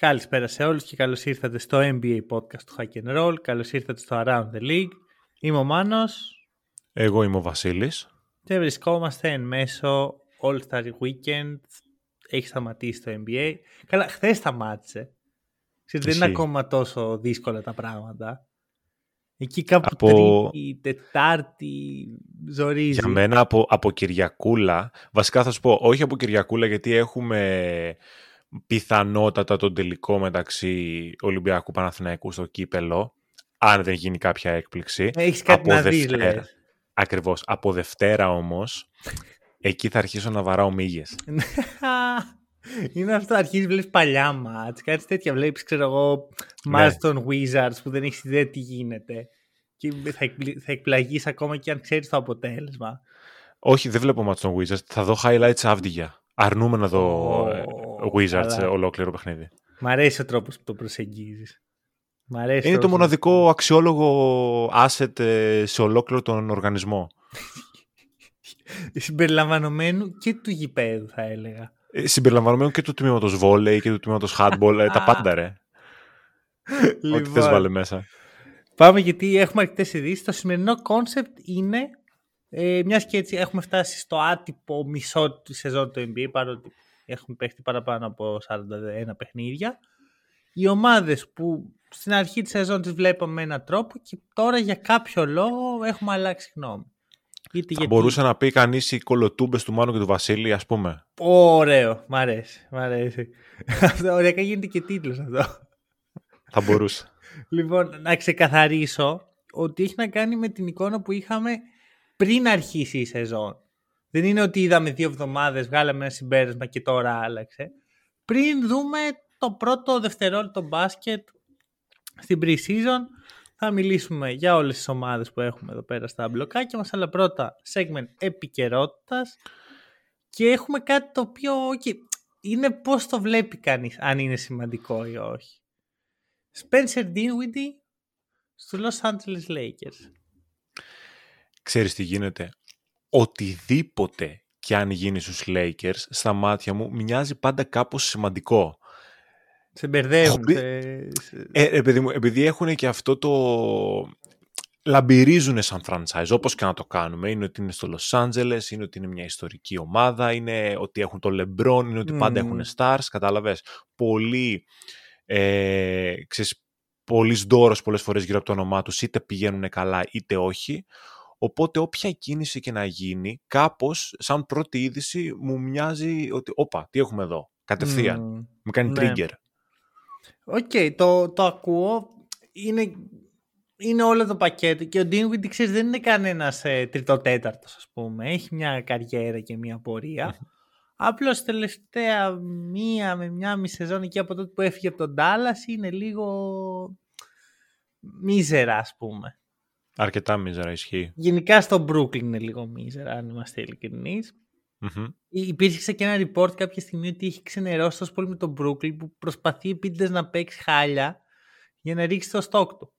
Καλησπέρα σε όλους και καλώς ήρθατε στο NBA podcast του Hack and Roll. Καλώς ήρθατε στο Around the League. Είμαι ο Μάνος Εγώ είμαι ο Βασίλης. και βρισκόμαστε εν μέσω All-Star Weekend. Έχει σταματήσει το NBA. Καλά, χθες σταμάτησε. Ξέρετε, δεν είναι Ισχύει. ακόμα τόσο δύσκολα τα πράγματα. Εκεί κάπου Από- τρίτη, τετάρτη, ζορίζει. Για μένα από, από Κυριακούλα, βασικά θα σου πω, όχι από Κυριακούλα γιατί έχουμε πιθανότατα τον τελικό μεταξύ Ολυμπιακού Παναθηναϊκού στο κύπελο, αν δεν γίνει κάποια έκπληξη. Έχεις κάτι από να δεις, Δευτέρα. λες. Ακριβώς. Από Δευτέρα όμως, εκεί θα αρχίσω να βαράω μύγες. Είναι αυτό, αρχίζεις βλέπεις παλιά μάτς, κάτι τέτοια βλέπεις, ξέρω εγώ, Ναι. μάτς των Wizards που δεν έχεις ιδέα τι γίνεται. Και θα, εκπλη- θα εκπλαγείς ακόμα και αν ξέρεις το αποτέλεσμα. Όχι, δεν βλέπω μάτς των Wizards. Θα δω highlights Αύδιγια. Αρνούμε να δω Ω, ε, Wizards καλά. ε, ολόκληρο παιχνίδι. Μ' αρέσει ο τρόπος που το προσεγγίζεις. Μ' αρέσει Είναι ο το τρόπος- μοναδικό αξιόλογο asset ε, σε ολόκληρο τον οργανισμό. Συμπεριλαμβανομένου και του γηπέδου θα έλεγα. Ε, Συμπεριλαμβανομένου και του τμήματος βόλεϊ και του τμήματος handball, ε, τα πάντα ρε. Ό,τι θες Λοιπόν, βάλε μέσα. Πάμε γιατί έχουμε αρκετές ειδήσεις. Το σημερινό concept είναι ε, μιας και έτσι έχουμε φτάσει στο άτυπο μισό τη σεζόν του NBA παρότι έχουμε παίχτη παραπάνω από 41 παιχνίδια. Οι ομάδες που στην αρχή της σεζόν τις βλέπαμε με έναν τρόπο και τώρα για κάποιο λόγο έχουμε αλλάξει γνώμη. Είτε Θα μπορούσε να πει κανείς οι κολοτούμπες του Μάνου και του Βασίλη, ας πούμε. Ωραίο, μ' αρέσει, μ' αρέσει. Αυτό ωριακά γίνεται και τίτλος αυτό. Θα μπορούσε. Λοιπόν, να ξεκαθαρίσω ότι έχει να κάνει με την εικόνα που είχαμε πριν αρχίσει η σεζόν. Δεν είναι ότι είδαμε δύο εβδομάδες, βγάλαμε ένα συμπέρασμα και τώρα άλλαξε. Πριν δούμε το πρώτο δευτερόλεπτο μπάσκετ στην pre-season, θα μιλήσουμε για όλες τις ομάδες που έχουμε εδώ πέρα στα μπλοκάκια μας, αλλά πρώτα segment επικαιρότητας. και έχουμε κάτι το οποίο okay, είναι πώς το βλέπει κανείς, αν είναι σημαντικό ή όχι. Spencer Dinwiddie στο Los Angeles Lakers. Ξέρεις τι γίνεται. Οτιδήποτε και αν γίνει στους Lakers, στα μάτια μου μοιάζει πάντα κάπως σημαντικό. Σε μπερδεύουν. Έχω πει- σε- σε- Ε, ρε παιδί μου, επειδή έχουν και αυτό το... Λαμπυρίζουν σαν franchise, όπως και να το κάνουμε. Είναι ότι είναι στο Los Angeles, είναι ότι είναι μια ιστορική ομάδα, είναι ότι έχουν το LeBron, είναι ότι πάντα Μμμ. έχουν stars, κατάλαβες. Πολύ, ε, ξέρεις, πολύς ντόρος πολλές φορές γύρω από το όνομά τους, είτε πηγαίνουν καλά είτε όχι. Οπότε όποια κίνηση και να γίνει, κάπως σαν πρώτη είδηση μου μοιάζει ότι, όπα, τι έχουμε εδώ, κατευθείαν. Μμμ. Μου κάνει Ναι. trigger. OK, το, το ακούω. Είναι, είναι όλο το πακέτο. Και ο Dinwiddie, ξέρεις, δεν είναι κανένας ε, τριτοτέταρτος, ας πούμε. Έχει μια καριέρα και μια πορεία. Απλώς τελευταία μία με μια μισή σεζόν εκεί από τότε που έφυγε από τον Dallas είναι λίγο μίζερα, ας πούμε. Αρκετά μίζερα ισχύει. Γενικά στο Brooklyn είναι λίγο μίζερα, αν είμαστε ειλικρινείς. Μμμ. Υ- Υπήρξε και ένα report κάποια στιγμή ότι έχει ξενερώσει τόσο πολύ με τον Brooklyn που προσπαθεί επίτηδες να παίξει χάλια για να ρίξει το stock του.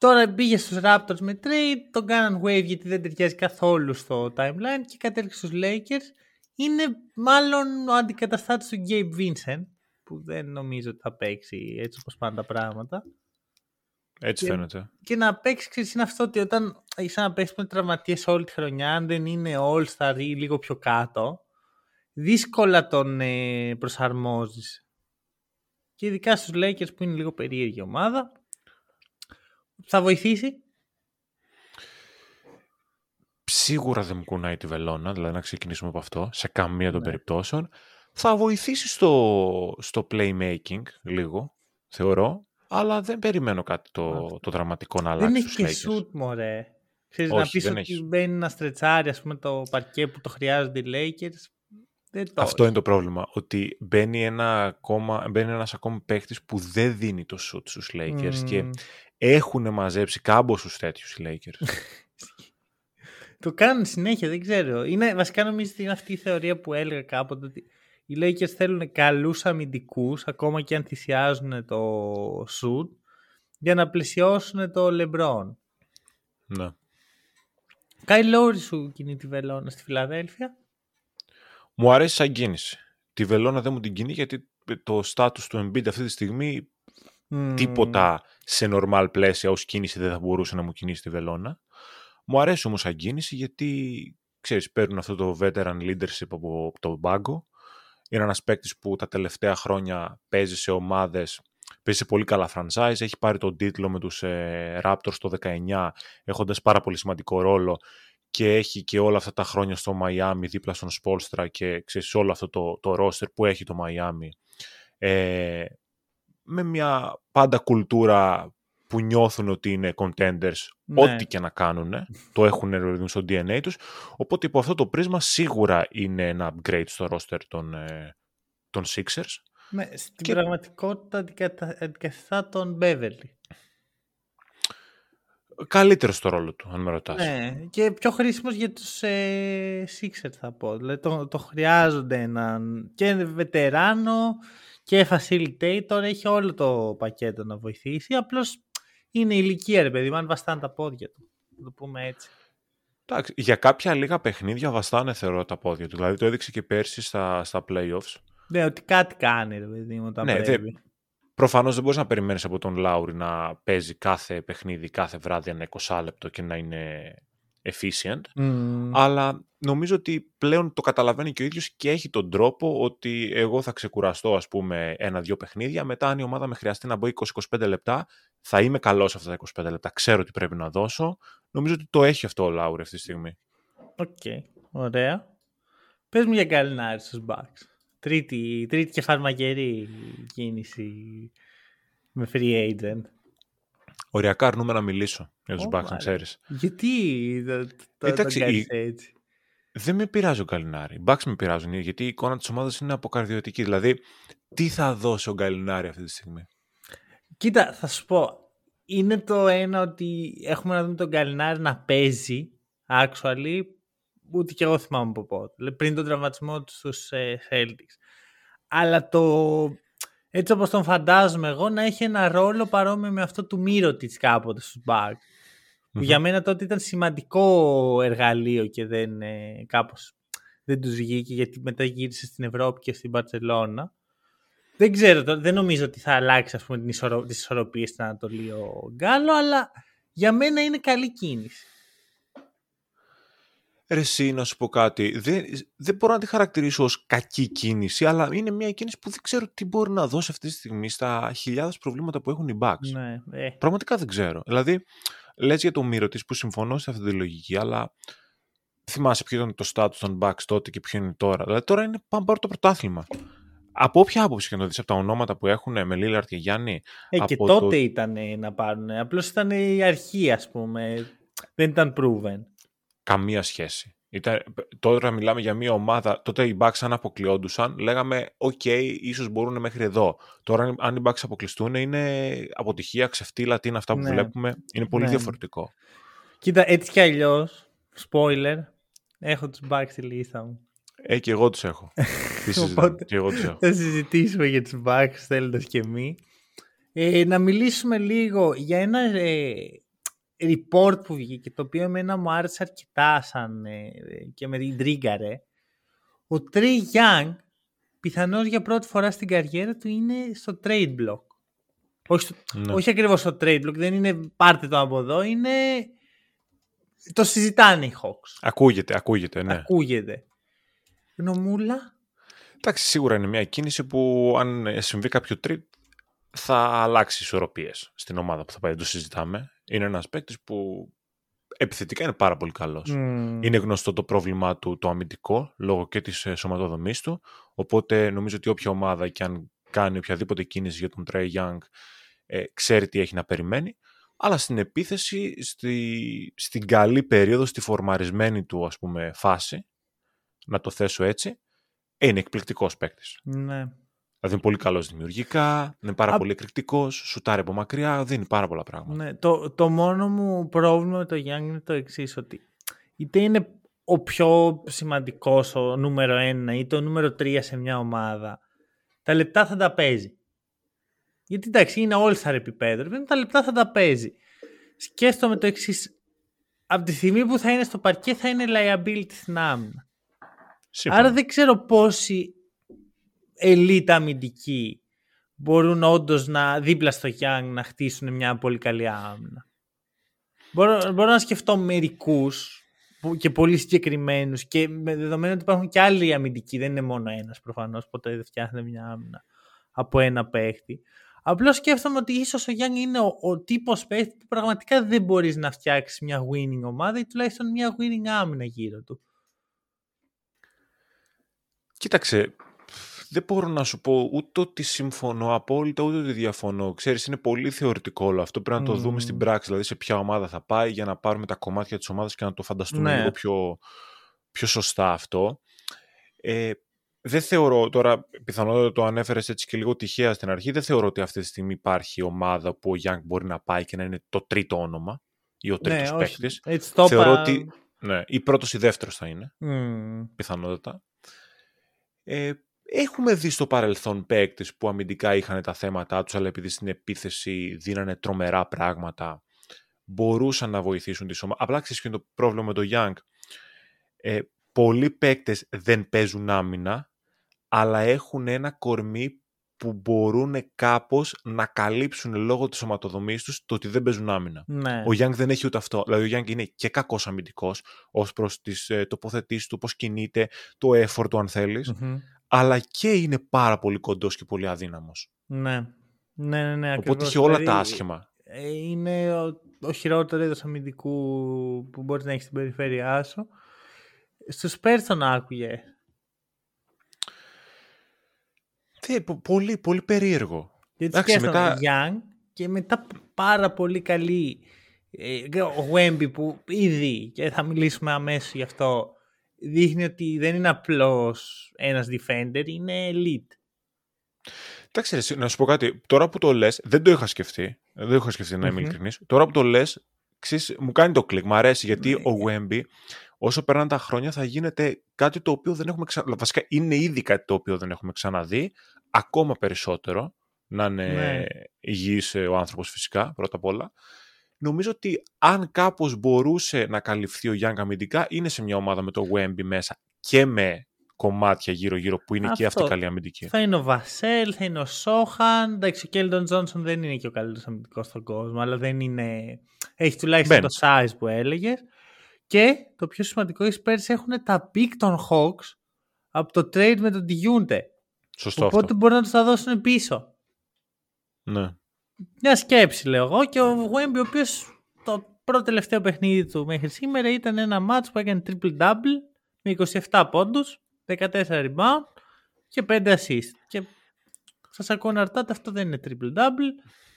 Τώρα πήγε στους Raptors με trade, τον κάναν wave γιατί δεν ταιριάζει καθόλου στο timeline και κατέληξε στους Lakers. Είναι μάλλον ο αντικαταστάτης του Gabe Vincent που δεν νομίζω ότι θα παίξει έτσι όπως πάνε τα πράγματα. Έτσι Και- φαίνεται. Και να παίξεις, ξέρεις, είναι αυτό ότι όταν είσαι να παίξει με τραυματίες όλη τη χρονιά, αν δεν είναι all-star ή λίγο πιο κάτω, δύσκολα τον ε, προσαρμόζεις. Και ειδικά στους Lakers που είναι λίγο περίεργη ομάδα. Θα βοηθήσει. Σίγουρα δεν μου κουνάει τη βελόνα, δηλαδή να ξεκινήσουμε από αυτό, σε καμία των Ναι. περιπτώσεων. Θα βοηθήσει στο, στο playmaking λίγο, θεωρώ, αλλά δεν περιμένω κάτι το, Αυτό. το δραματικό να δεν αλλάξει έχει στους και Lakers. shoot, μωρέ. Ξέρεις, Όχι, να πεις δεν ότι έχει. μπαίνει να στρετσάρει ας πούμε, το παρκέ που το χρειάζονται οι Lakers. Αυτό είναι το πρόβλημα. Ότι μπαίνει, ένα ακόμα, μπαίνει ένας ακόμη παίχτης που δεν δίνει το σουτ στους Lakers και έχουν μαζέψει κάμποσους τέτοιους οι Lakers. το κάνουν συνέχεια, δεν ξέρω. Είναι, βασικά νομίζω ότι είναι αυτή η θεωρία που έλεγα κάποτε ότι οι Lakers θέλουν καλούς αμυντικούς ακόμα και αν θυσιάζουν το σουτ για να πλησιώσουν το LeBron. Ναι. Κάι Λόρι σου κινεί τη βελόνα στη Φιλαδέλφια; Μου αρέσει σαν κίνηση. Τη βελόνα δεν μου την κινεί γιατί το στάτους του Embiid αυτή τη στιγμή τίποτα σε normal πλαίσια ως κίνηση δεν θα μπορούσε να μου κινήσει τη βελόνα. Μου αρέσει όμως σαν κίνηση γιατί ξέρεις παίρνουν αυτό το veteran leadership από τον πάγκο. Είναι ένας παίκτης που τα τελευταία χρόνια παίζει σε ομάδες παίζει σε πολύ καλά franchise, έχει πάρει τον τίτλο με τους ε, Raptors το 19 έχοντας πάρα πολύ σημαντικό ρόλο και έχει και όλα αυτά τα χρόνια στο Miami δίπλα στον Spolstra και ξέρεις όλο αυτό το, το roster που έχει το Miami. Ε, με μια πάντα κουλτούρα που νιώθουν ότι είναι contenders ναι. ό,τι και να κάνουν, το έχουν στο DNA τους οπότε υπό αυτό το πρίσμα σίγουρα είναι ένα upgrade στο roster των, ε, των Sixers ναι, στην και... πραγματικότητα αντικαθιστά τον Μπέβελι. Καλύτερο στο ρόλο του, αν με ρωτάς. Ναι, και πιο χρήσιμος για τους ε, Sixers θα πω. Δηλαδή το, το χρειάζονται έναν και βετεράνο και facilitator, έχει όλο το πακέτο να βοηθήσει. Απλώς είναι ηλικία ρε παιδί, αν βαστάνε τα πόδια του. Να το πούμε έτσι. Εντάξει, για κάποια λίγα παιχνίδια βαστάνε θεωρώ τα πόδια του. Δηλαδή το έδειξε και πέρσι στα, στα playoffs. Ναι, ότι κάτι κάνει, ρε παιδί μου, όταν ναι, πρέπει. Δε, προφανώς δεν μπορείς να περιμένεις από τον Λάουρι να παίζει κάθε παιχνίδι, κάθε βράδυ ένα 20 λεπτό και να είναι efficient. Αλλά νομίζω ότι πλέον το καταλαβαίνει και ο ίδιος και έχει τον τρόπο ότι εγώ θα ξεκουραστώ ας πούμε ένα-δυο παιχνίδια, μετά αν η ομάδα με χρειαστεί να μπω 20-25 λεπτά, θα είμαι καλός αυτά τα 25 λεπτά, ξέρω τι πρέπει να δώσω. Νομίζω ότι το έχει αυτό ο Λάουρι αυτή τη στιγμή. OK, okay. ωραία. Πες μου για Γκαλινάρη στους Bucks. Τρίτη, τρίτη και φαρμακερή κίνηση με free agent. Οριακά αρνούμαι να μιλήσω για τους Bucks, να ξέρεις. Γιατί το, Εντάξει, έτσι; Δεν με πειράζει ο Γκαλινάρη. Οι Bucks με πειράζουν γιατί η εικόνα της ομάδας είναι αποκαρδιωτική. Δηλαδή, τι θα δώσει ο Γκαλινάρη αυτή τη στιγμή; Κοίτα, θα σου πω. Είναι το ένα ότι έχουμε να δούμε τον Γκαλινάρη να παίζει actually ούτε και εγώ θυμάμαι από πότε. Πριν τον τραυματισμό του στους ε, Celtics. Αλλά το, έτσι όπως τον φαντάζομαι εγώ, να έχει ένα ρόλο παρόμοιο με αυτό του της κάποτε στους Bucks. Που για μένα τότε ήταν σημαντικό εργαλείο και δεν, ε, κάπως, δεν τους βγήκε γιατί μετά γύρισε στην Ευρώπη και στην Παρσελώνα. Δεν ξέρω, δεν νομίζω ότι θα αλλάξει ας πούμε, την ισορο... τις ισορροπίες στην Ανατολή ο Γκάλο, αλλά για μένα είναι καλή κίνηση. Ρε εσύ, να σου πω κάτι, δεν, δεν μπορώ να τη χαρακτηρίσω ως κακή κίνηση, αλλά είναι μια κίνηση που δεν ξέρω τι μπορεί να δώσει αυτή τη στιγμή στα χιλιάδες προβλήματα που έχουν οι Bucks. Ναι, ε. Πραγματικά δεν ξέρω. Δηλαδή, λες για το μύρο της που συμφωνώ σε αυτή τη λογική, αλλά θυμάσαι ποιο ήταν το status των Bucks τότε και ποιο είναι τώρα. Δηλαδή τώρα είναι πάμε πάρω το πρωτάθλημα. Από όποια άποψη και να το δεις, από τα ονόματα που έχουν με Λίλαρτ και Γιάννη. Ε, και τότε ήταν να πάρουν. Απλώς ήταν η αρχή, ας πούμε. Δεν ήταν proven. Καμία σχέση. Ήταν, τώρα μιλάμε για μια ομάδα, τότε οι Bucks αν αποκλειόντουσαν, λέγαμε «ΟΚ, okay, ίσως μπορούν μέχρι εδώ». Τώρα αν οι Bucks αποκλειστούν είναι αποτυχία, ξεφτύλα, τι είναι αυτά που ναι. βλέπουμε, είναι πολύ ναι. διαφορετικό. Κοίτα, έτσι κι αλλιώς, spoiler, έχω τους Bucks στη λίστα μου. Ε, και εγώ τους έχω. Οπότε, και εγώ τους έχω. Θα συζητήσουμε για τους Bucks θέλοντας και εμεί. Ε, να μιλήσουμε λίγο για ένα ε, report που βγήκε, το οποίο εμένα μου άρεσε αρκετά σαν, ε, και με την τρίγκαρε. Ο Trey Young πιθανώς για πρώτη φορά στην καριέρα του είναι στο trade block. Όχι, στο, ναι. όχι ακριβώς στο trade block, δεν είναι πάρτε το από εδώ, είναι... Το συζητάνε οι Hawks. Ακούγεται, ακούγεται, ναι. Ακούγεται. Γνωμούλα. Εντάξει, σίγουρα είναι μια κίνηση που αν συμβεί κάποιο trade θα αλλάξει ισορροπίες στην ομάδα που θα πάει, το συζητάμε είναι ένας παίκτης που επιθετικά είναι πάρα πολύ καλός. Είναι γνωστό το πρόβλημά του το αμυντικό, λόγω και της ε, σωματοδομής του, οπότε νομίζω ότι όποια ομάδα και αν κάνει οποιαδήποτε κίνηση για τον Trey Young ε, ξέρει τι έχει να περιμένει, αλλά στην επίθεση, στη, στην καλή περίοδο, στη φορμαρισμένη του ας πούμε φάση, να το θέσω έτσι, ε, είναι εκπληκτικός παίκτης. Ναι. Δηλαδή είναι πολύ καλός δημιουργικά, είναι πάρα Α- πολύ εκρηκτικός, σουτάρει από μακριά, δίνει πάρα πολλά πράγματα. Ναι, το, το μόνο μου πρόβλημα με το Young είναι το εξής ότι είτε είναι ο πιο σημαντικός, ο νούμερο ένα ή το νούμερο τρία σε μια ομάδα, τα λεπτά θα τα παίζει. Γιατί εντάξει, είναι all star επίπεδο, ρε παιδί, τα λεπτά θα τα παίζει. Σκέφτομαι το εξής. Από τη στιγμή που θα είναι στο παρκέ θα είναι liability στην άμυνα. Σύμφωνα. Άρα δεν ξέρω πόσοι elite αμυντικοί μπορούν όντως να δίπλα στο Young να χτίσουν μια πολύ καλή άμυνα. Μπορώ, μπορώ να σκεφτώ μερικούς και πολύ συγκεκριμένους και με δεδομένο ότι υπάρχουν και άλλοι αμυντικοί, δεν είναι μόνο ένας προφανώς, ποτέ δεν φτιάχνει μια άμυνα από ένα παίχτη. Απλώς σκέφτομαι ότι ίσως ο Young είναι ο, ο τύπος παίχτη που πραγματικά δεν μπορείς να φτιάξεις μια winning ομάδα ή τουλάχιστον μια winning άμυνα γύρω του. Κοίταξε, δεν μπορώ να σου πω ούτε ότι συμφωνώ απόλυτα, ούτε ότι διαφωνώ. Ξέρεις, είναι πολύ θεωρητικό όλο αυτό. Πρέπει να το δούμε Μμμ. στην πράξη. Δηλαδή, σε ποια ομάδα θα πάει για να πάρουμε τα κομμάτια της ομάδας και να το φανταστούμε Ναι. λίγο πιο, πιο σωστά αυτό. Ε, δεν θεωρώ, τώρα πιθανότατα το ανέφερες έτσι και λίγο τυχαία στην αρχή, δεν θεωρώ ότι αυτή τη στιγμή υπάρχει ομάδα που ο Young μπορεί να πάει και να είναι το τρίτο όνομα ή ο τρίτος ναι, όχι. παίκτης. Έτσι το Θεωρώ είπα. ότι ναι, ή πρώτος ή δεύτερος θα είναι Μμμ. πιθανότατα. Ε, έχουμε δει στο παρελθόν παίκτες που αμυντικά είχαν τα θέματα τους, αλλά επειδή στην επίθεση δίνανε τρομερά πράγματα, μπορούσαν να βοηθήσουν τις ομάδες. Απλά ξέρεις ποιο είναι το πρόβλημα με το Young. Ε, πολλοί παίκτες δεν παίζουν άμυνα, αλλά έχουν ένα κορμί που μπορούν κάπως να καλύψουν λόγω της σωματοδομής τους το ότι δεν παίζουν άμυνα. Ναι. Ο Young δεν έχει ούτε αυτό. Δηλαδή, ο Young είναι και κακός αμυντικός ως προς τις ε, τοποθετήσεις του, πώς κινείται, το effort του, αν θέλεις, Μμμ. Αλλά και είναι πάρα πολύ κοντός και πολύ αδύναμος. Ναι. Ναι, ναι, ναι. Οπότε ακριβώς. είχε όλα Δηλαδή, τα άσχημα. ε, Είναι ο, ο χειρότερο είδος αμυντικού που μπορείς να έχεις στην περιφέρειά σου. Στους Spurs τον άκουγε. Θε, πο- πολύ, πολύ περίεργο. Γιατί Εντάξει, σκέφτομαι μετά- Young και μετά πάρα πολύ καλή ε, ο Wemby που ήδη και θα μιλήσουμε αμέσως γι' αυτό δείχνει ότι δεν είναι απλώς ένας defender, είναι elite. Εντάξει, ρε, εσύ, να σου πω κάτι. Τώρα που το λες, δεν το είχα σκεφτεί. Δεν το είχα σκεφτεί να είμαι Μμμ. ειλικρινής. Τώρα που το λες, μου κάνει το κλικ. Μ' αρέσει γιατί Ναι. ο Wemby, όσο περνάνε τα χρόνια, θα γίνεται κάτι το οποίο δεν έχουμε ξαναδεί. Βασικά είναι ήδη κάτι το οποίο δεν έχουμε ξαναδεί. Ακόμα περισσότερο. Να είναι Ναι. υγιής ε, ο άνθρωπος φυσικά, πρώτα απ' όλα. Νομίζω ότι αν κάπως μπορούσε να καλυφθεί ο Young αμυντικά, είναι σε μια ομάδα με το Wemby μέσα και με κομμάτια γύρω-γύρω που είναι και αυτή Αυτό. καλή αμυντική. Θα είναι ο Βασέλ, θα είναι ο Σόχαν. Εντάξει, ο Κέλντον Τζόνσον δεν είναι και ο καλύτερος αμυντικός στον κόσμο, αλλά δεν είναι. Έχει τουλάχιστον Bench. το size που έλεγες. Και το πιο σημαντικό, οι Spurs έχουν τα pick των Hawks από το trade με τον Diunte. Σωστό Οπότε αυτό. μπορούν να τους τα δώσουν πίσω. Ναι. Μια σκέψη λέω εγώ και ο Wemby ο οποίος το πρώτο τελευταίο παιχνίδι του μέχρι σήμερα ήταν ένα match που έκανε triple-double με 27 πόντους, 14 rebound και 5 assist. Και σας ακούω να ρωτάτε αυτό δεν είναι triple-double.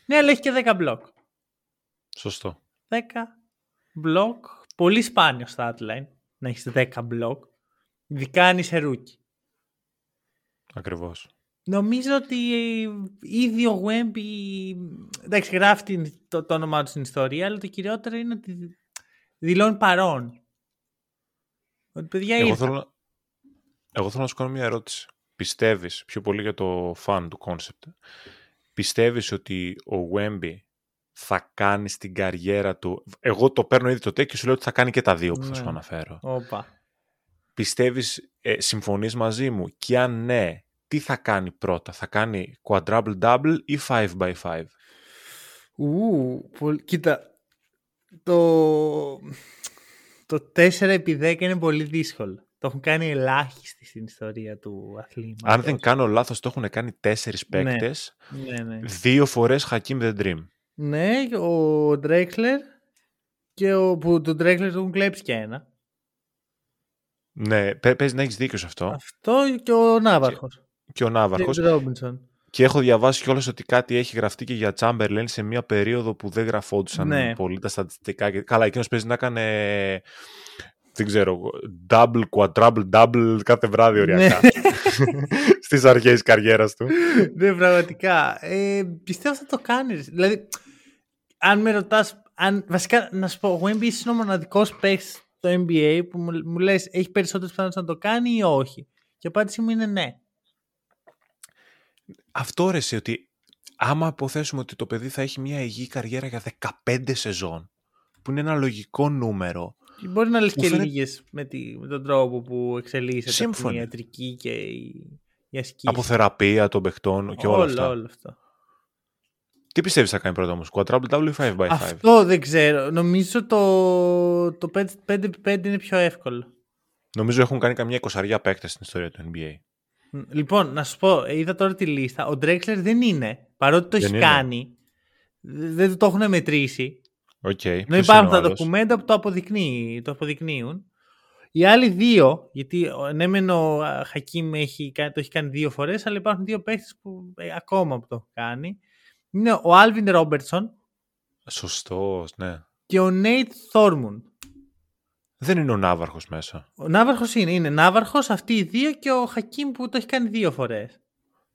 Ναι, αλλά έχει και 10 block. Σωστό. 10 block. Πολύ σπάνιο στα line να έχεις 10 block. Ειδικά αν είσαι rookie. Ακριβώς. Νομίζω ότι ήδη ο Wemby εντάξει γράφει την- το, το όνομά του στην ιστορία αλλά το κυριότερο είναι ότι δηλώνει παρόν. Ότι παιδιά Εγώ ήρθα. θέλω, να... Εγώ θέλω να σου κάνω μια ερώτηση. Πιστεύεις, πιο πολύ για το fan του concept, πιστεύεις ότι ο Wemby θα κάνει στην καριέρα του... Εγώ το παίρνω ήδη το τέκ και σου λέω ότι θα κάνει και τα δύο που θα σου Ναι. αναφέρω. Όπα. Πιστεύεις, ε, συμφωνείς μαζί μου; Και αν ναι, τι θα κάνει πρώτα, θα κάνει quadruple-double ή 5x5. Ου, πολύ... Κοίτα, το... το 4x10 είναι πολύ δύσκολο. Το έχουν κάνει ελάχιστοι στην ιστορία του αθλήματος. Αν δεν κάνω λάθος, το έχουν κάνει τέσσερις Ναι. παίκτες, Ναι, ναι. δύο φορές Hakim the Dream. Ναι, ο Drexler και ο, που τον Drexler τον έχουν κλέψει και ένα. Ναι, παι- παίζει να έχεις δίκιο σε αυτό. Αυτό και ο Ναύαρχος. Και ο Ναύαρχος. James Robinson. Και έχω διαβάσει κιόλας ότι κάτι έχει γραφτεί και για Chamberlain σε μια περίοδο που δεν γραφόντουσαν Ναι. πολύ τα στατιστικά. Και... Καλά, εκείνος παίζει να έκανε δεν ξέρω, double, quadruple, double κάθε βράδυ οριακά. Ναι. Στις αρχές της καριέρας του. Ναι, πραγματικά. Ε, πιστεύω θα το κάνεις. Δηλαδή, αν με ρωτάς, αν, βασικά να σου πω, ο Wemby είναι ο μοναδικός παίκτης στο NBA που μου, μου λες έχει περισσότερες πιθανότητες να το κάνει ή όχι. Και η απάντησή μου είναι ναι. Αυτό ρε εσύ, ότι άμα αποθέσουμε ότι το παιδί θα έχει μια υγιή καριέρα για 15 σεζόν, που είναι ένα λογικό νούμερο. Μπορεί να λες Μου και φαίνεται- λίγες με, τη, με τον τρόπο που εξελίσσεται αυτή Σύμφωνοι. η ιατρική και η, η ασκήση. Από θεραπεία των παιχτών και όλα όλο, αυτά. όλο αυτό. Τι πιστεύεις θα κάνει πρώτα όμως, quadruple double ή 5x5. Αυτό δεν ξέρω. Νομίζω το, το 5x5 είναι πιο εύκολο. Νομίζω έχουν κάνει καμιά εικοσαριά παίκτες στην ιστορία του NBA. Μ, Λοιπόν, να σου πω, είδα τώρα τη λίστα. Ο Drexler δεν είναι. Παρότι το Δεν έχει είναι. κάνει, δε- δεν το έχουν μετρήσει. Οκ. Ενώ Ποιος υπάρχουν είναι ο τα άλλος; ντοκουμέντα που το, αποδεικνύει, το αποδεικνύουν. Οι άλλοι δύο, γιατί ο- ναι μεν ο α, Χακίμ έχει, κάνει- το έχει κάνει δύο φορές, αλλά υπάρχουν δύο παίχτες που ε, ακόμα που το έχουν κάνει. Είναι ο Άλβιν Ρόμπερτσον Σωστός, ναι. και ο Νέιτ Θόρμουν. Δεν είναι ο Ναύαρχος μέσα. Ο Ναύαρχος είναι, είναι Ναύαρχος αυτοί οι δύο και ο Χακίμ που το έχει κάνει δύο φορές.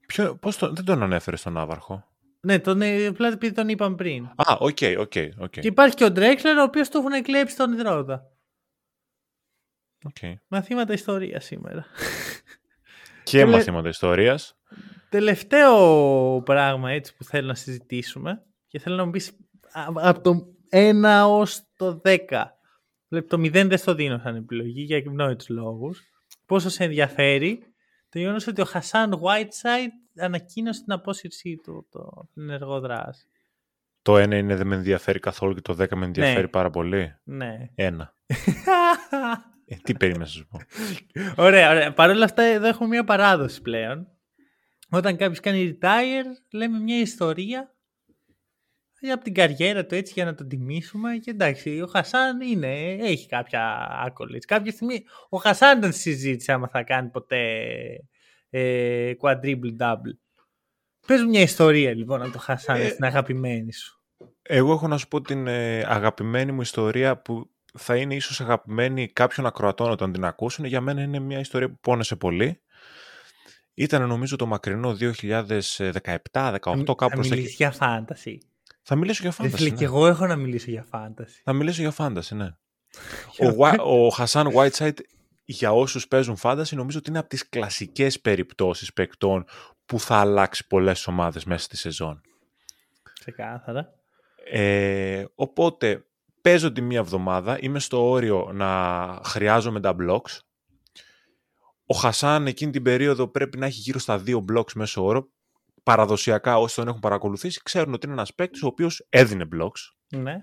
Ποιο, πώς το, δεν τον ανέφερε στον Ναύαρχο; Ναι, τον, ε, απλά επειδή τον είπαμε πριν. Α, OK, OK, OK. Και υπάρχει και ο Ντρέξλερ, ο οποίος το έχουν εκλέψει στον Ιδρώτα. οκ. Μαθήματα ιστορίας σήμερα. Και Τελε- μαθήματα ιστορίας. Τελευταίο πράγμα έτσι που θέλω να συζητήσουμε και θέλω να μου πεις α- από το 1 ως το 10. Δηλαδή το 0 δεν στο δίνω σαν επιλογή για ευνόητους λόγους. Πόσο σε ενδιαφέρει το γεγονός ότι ο Χασάν Whiteside ανακοίνωσε την απόσυρσή του το, την ενεργό δράση. Το ένα είναι δεν με ενδιαφέρει καθόλου και το 10 με ενδιαφέρει Ναι. πάρα πολύ. Ναι. Ένα. Ε, τι περίμενα να σου πω. ωραία, ωραία. Παρ' όλα αυτά εδώ έχουμε μια παράδοση πλέον. Όταν κάποιος κάνει retire, λέμε μια ιστορία για από την καριέρα του έτσι για να τον τιμήσουμε. Και εντάξει, ο Χασάν είναι, έχει κάποια accolades. Κάποια στιγμή ο Χασάν ήταν στη συζήτηση άμα θα κάνει ποτέ ε, quadruple double. Πες μου μια ιστορία λοιπόν από το Χασάν, Ε, την αγαπημένη σου. Εγώ έχω να σου πω την ε, αγαπημένη μου ιστορία που θα είναι ίσως αγαπημένη κάποιων ακροατών όταν την ακούσουν. Για μένα είναι μια ιστορία που πόνεσε πολύ. Ήταν νομίζω το μακρινό 2017-18 κάπου θα προς τα εκεί. μιλήσει για φάνταση. Θα μιλήσω για Δεν φάνταση. φίλε, ναι. και εγώ έχω να μιλήσω για φάνταση. Θα μιλήσω για φάνταση, ναι. ο, Γουα- ο Χασάν Whiteside για όσους παίζουν φάνταση νομίζω ότι είναι από τις κλασικές περιπτώσεις παικτών που θα αλλάξει πολλές ομάδες μέσα στη σεζόν. Ξεκάθαρα. Ε, οπότε παίζω τη μία εβδομάδα, είμαι στο όριο να χρειάζομαι τα blocks. Ο Χασάν εκείνη την περίοδο πρέπει να έχει γύρω στα δύο blocks μέσω όρο. Παραδοσιακά όσοι τον έχουν παρακολουθήσει ξέρουν ότι είναι ένας παίκτης ο οποίος έδινε blocks. Ναι.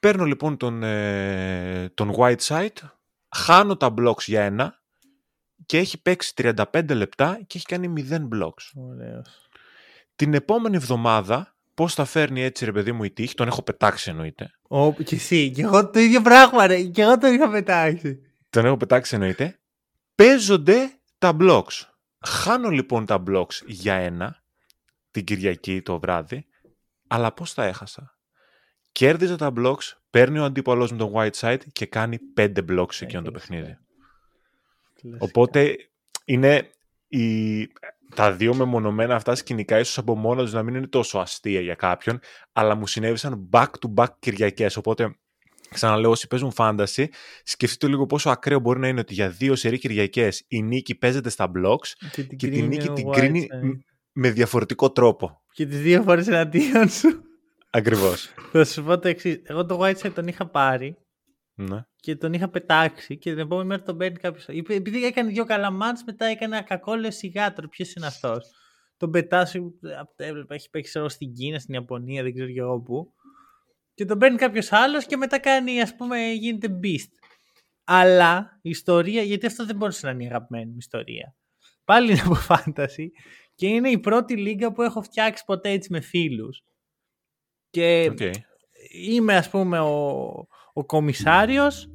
Παίρνω λοιπόν τον, ε, τον Whiteside, χάνω τα blocks για ένα και έχει παίξει 35 λεπτά και έχει κάνει 0 blocks. Ωραίος. Την επόμενη εβδομάδα, πώς θα φέρνει έτσι ρε παιδί μου η τύχη, τον έχω πετάξει εννοείται. Ο, και εσύ, και εγώ το ίδιο πράγμα, ρε. Και εγώ το είχα πετάξει. Τον έχω πετάξει εννοείται. Παίζονται τα blocks. Χάνω λοιπόν τα blocks για ένα την Κυριακή το βράδυ, αλλά πώς τα έχασα; Κέρδιζα τα blocks, παίρνει ο αντίπαλος με τον Whiteside και κάνει 5 blocks σε εκείνο το Έχεις, παιχνίδι. Κλασικά. Οπότε είναι η... τα δύο μεμονωμένα αυτά σκηνικά ίσως από μόνος τους να μην είναι τόσο αστεία για κάποιον, αλλά μου συνέβησαν back-to-back Κυριακές. Οπότε, ξαναλέω, όσοι παίζουν fantasy, σκεφτείτε λίγο πόσο ακραίο μπορεί να είναι ότι για δύο σερή Κυριακές η νίκη παίζεται στα blocks Και την και τη κρίνει νίκη ο την κρίνει Whiteside. μ- με διαφορετικό τρόπο. Και τις δύο φορές εναντίον σου. Ακριβώς. Θα σου πω το εξής. Εγώ το Whiteside τον είχα πάρει ναι. και τον είχα πετάξει και την επόμενη μέρα τον παίρνει κάποιος. Επειδή έκανε δύο καλά μάτς, μετά έκανε ένα κακό λέω σιγά τώρα. Ποιος είναι αυτός. Τον πετάσει, απ' τα έβλεπα, έχει παίξει ξέρω, στην Κίνα, στην Ιαπωνία, δεν ξέρω και εγώ πού. Και τον παίρνει κάποιος άλλος και μετά κάνει, ας πούμε, γίνεται beast. Αλλά η ιστορία, γιατί αυτό δεν μπορούσε να είναι η αγαπημένη μου ιστορία. Πάλι είναι από fantasy και είναι η πρώτη λίγκα που έχω φτιάξει ποτέ έτσι με φίλους. Και Οκ. είμαι ας πούμε ο, ο κομισάριος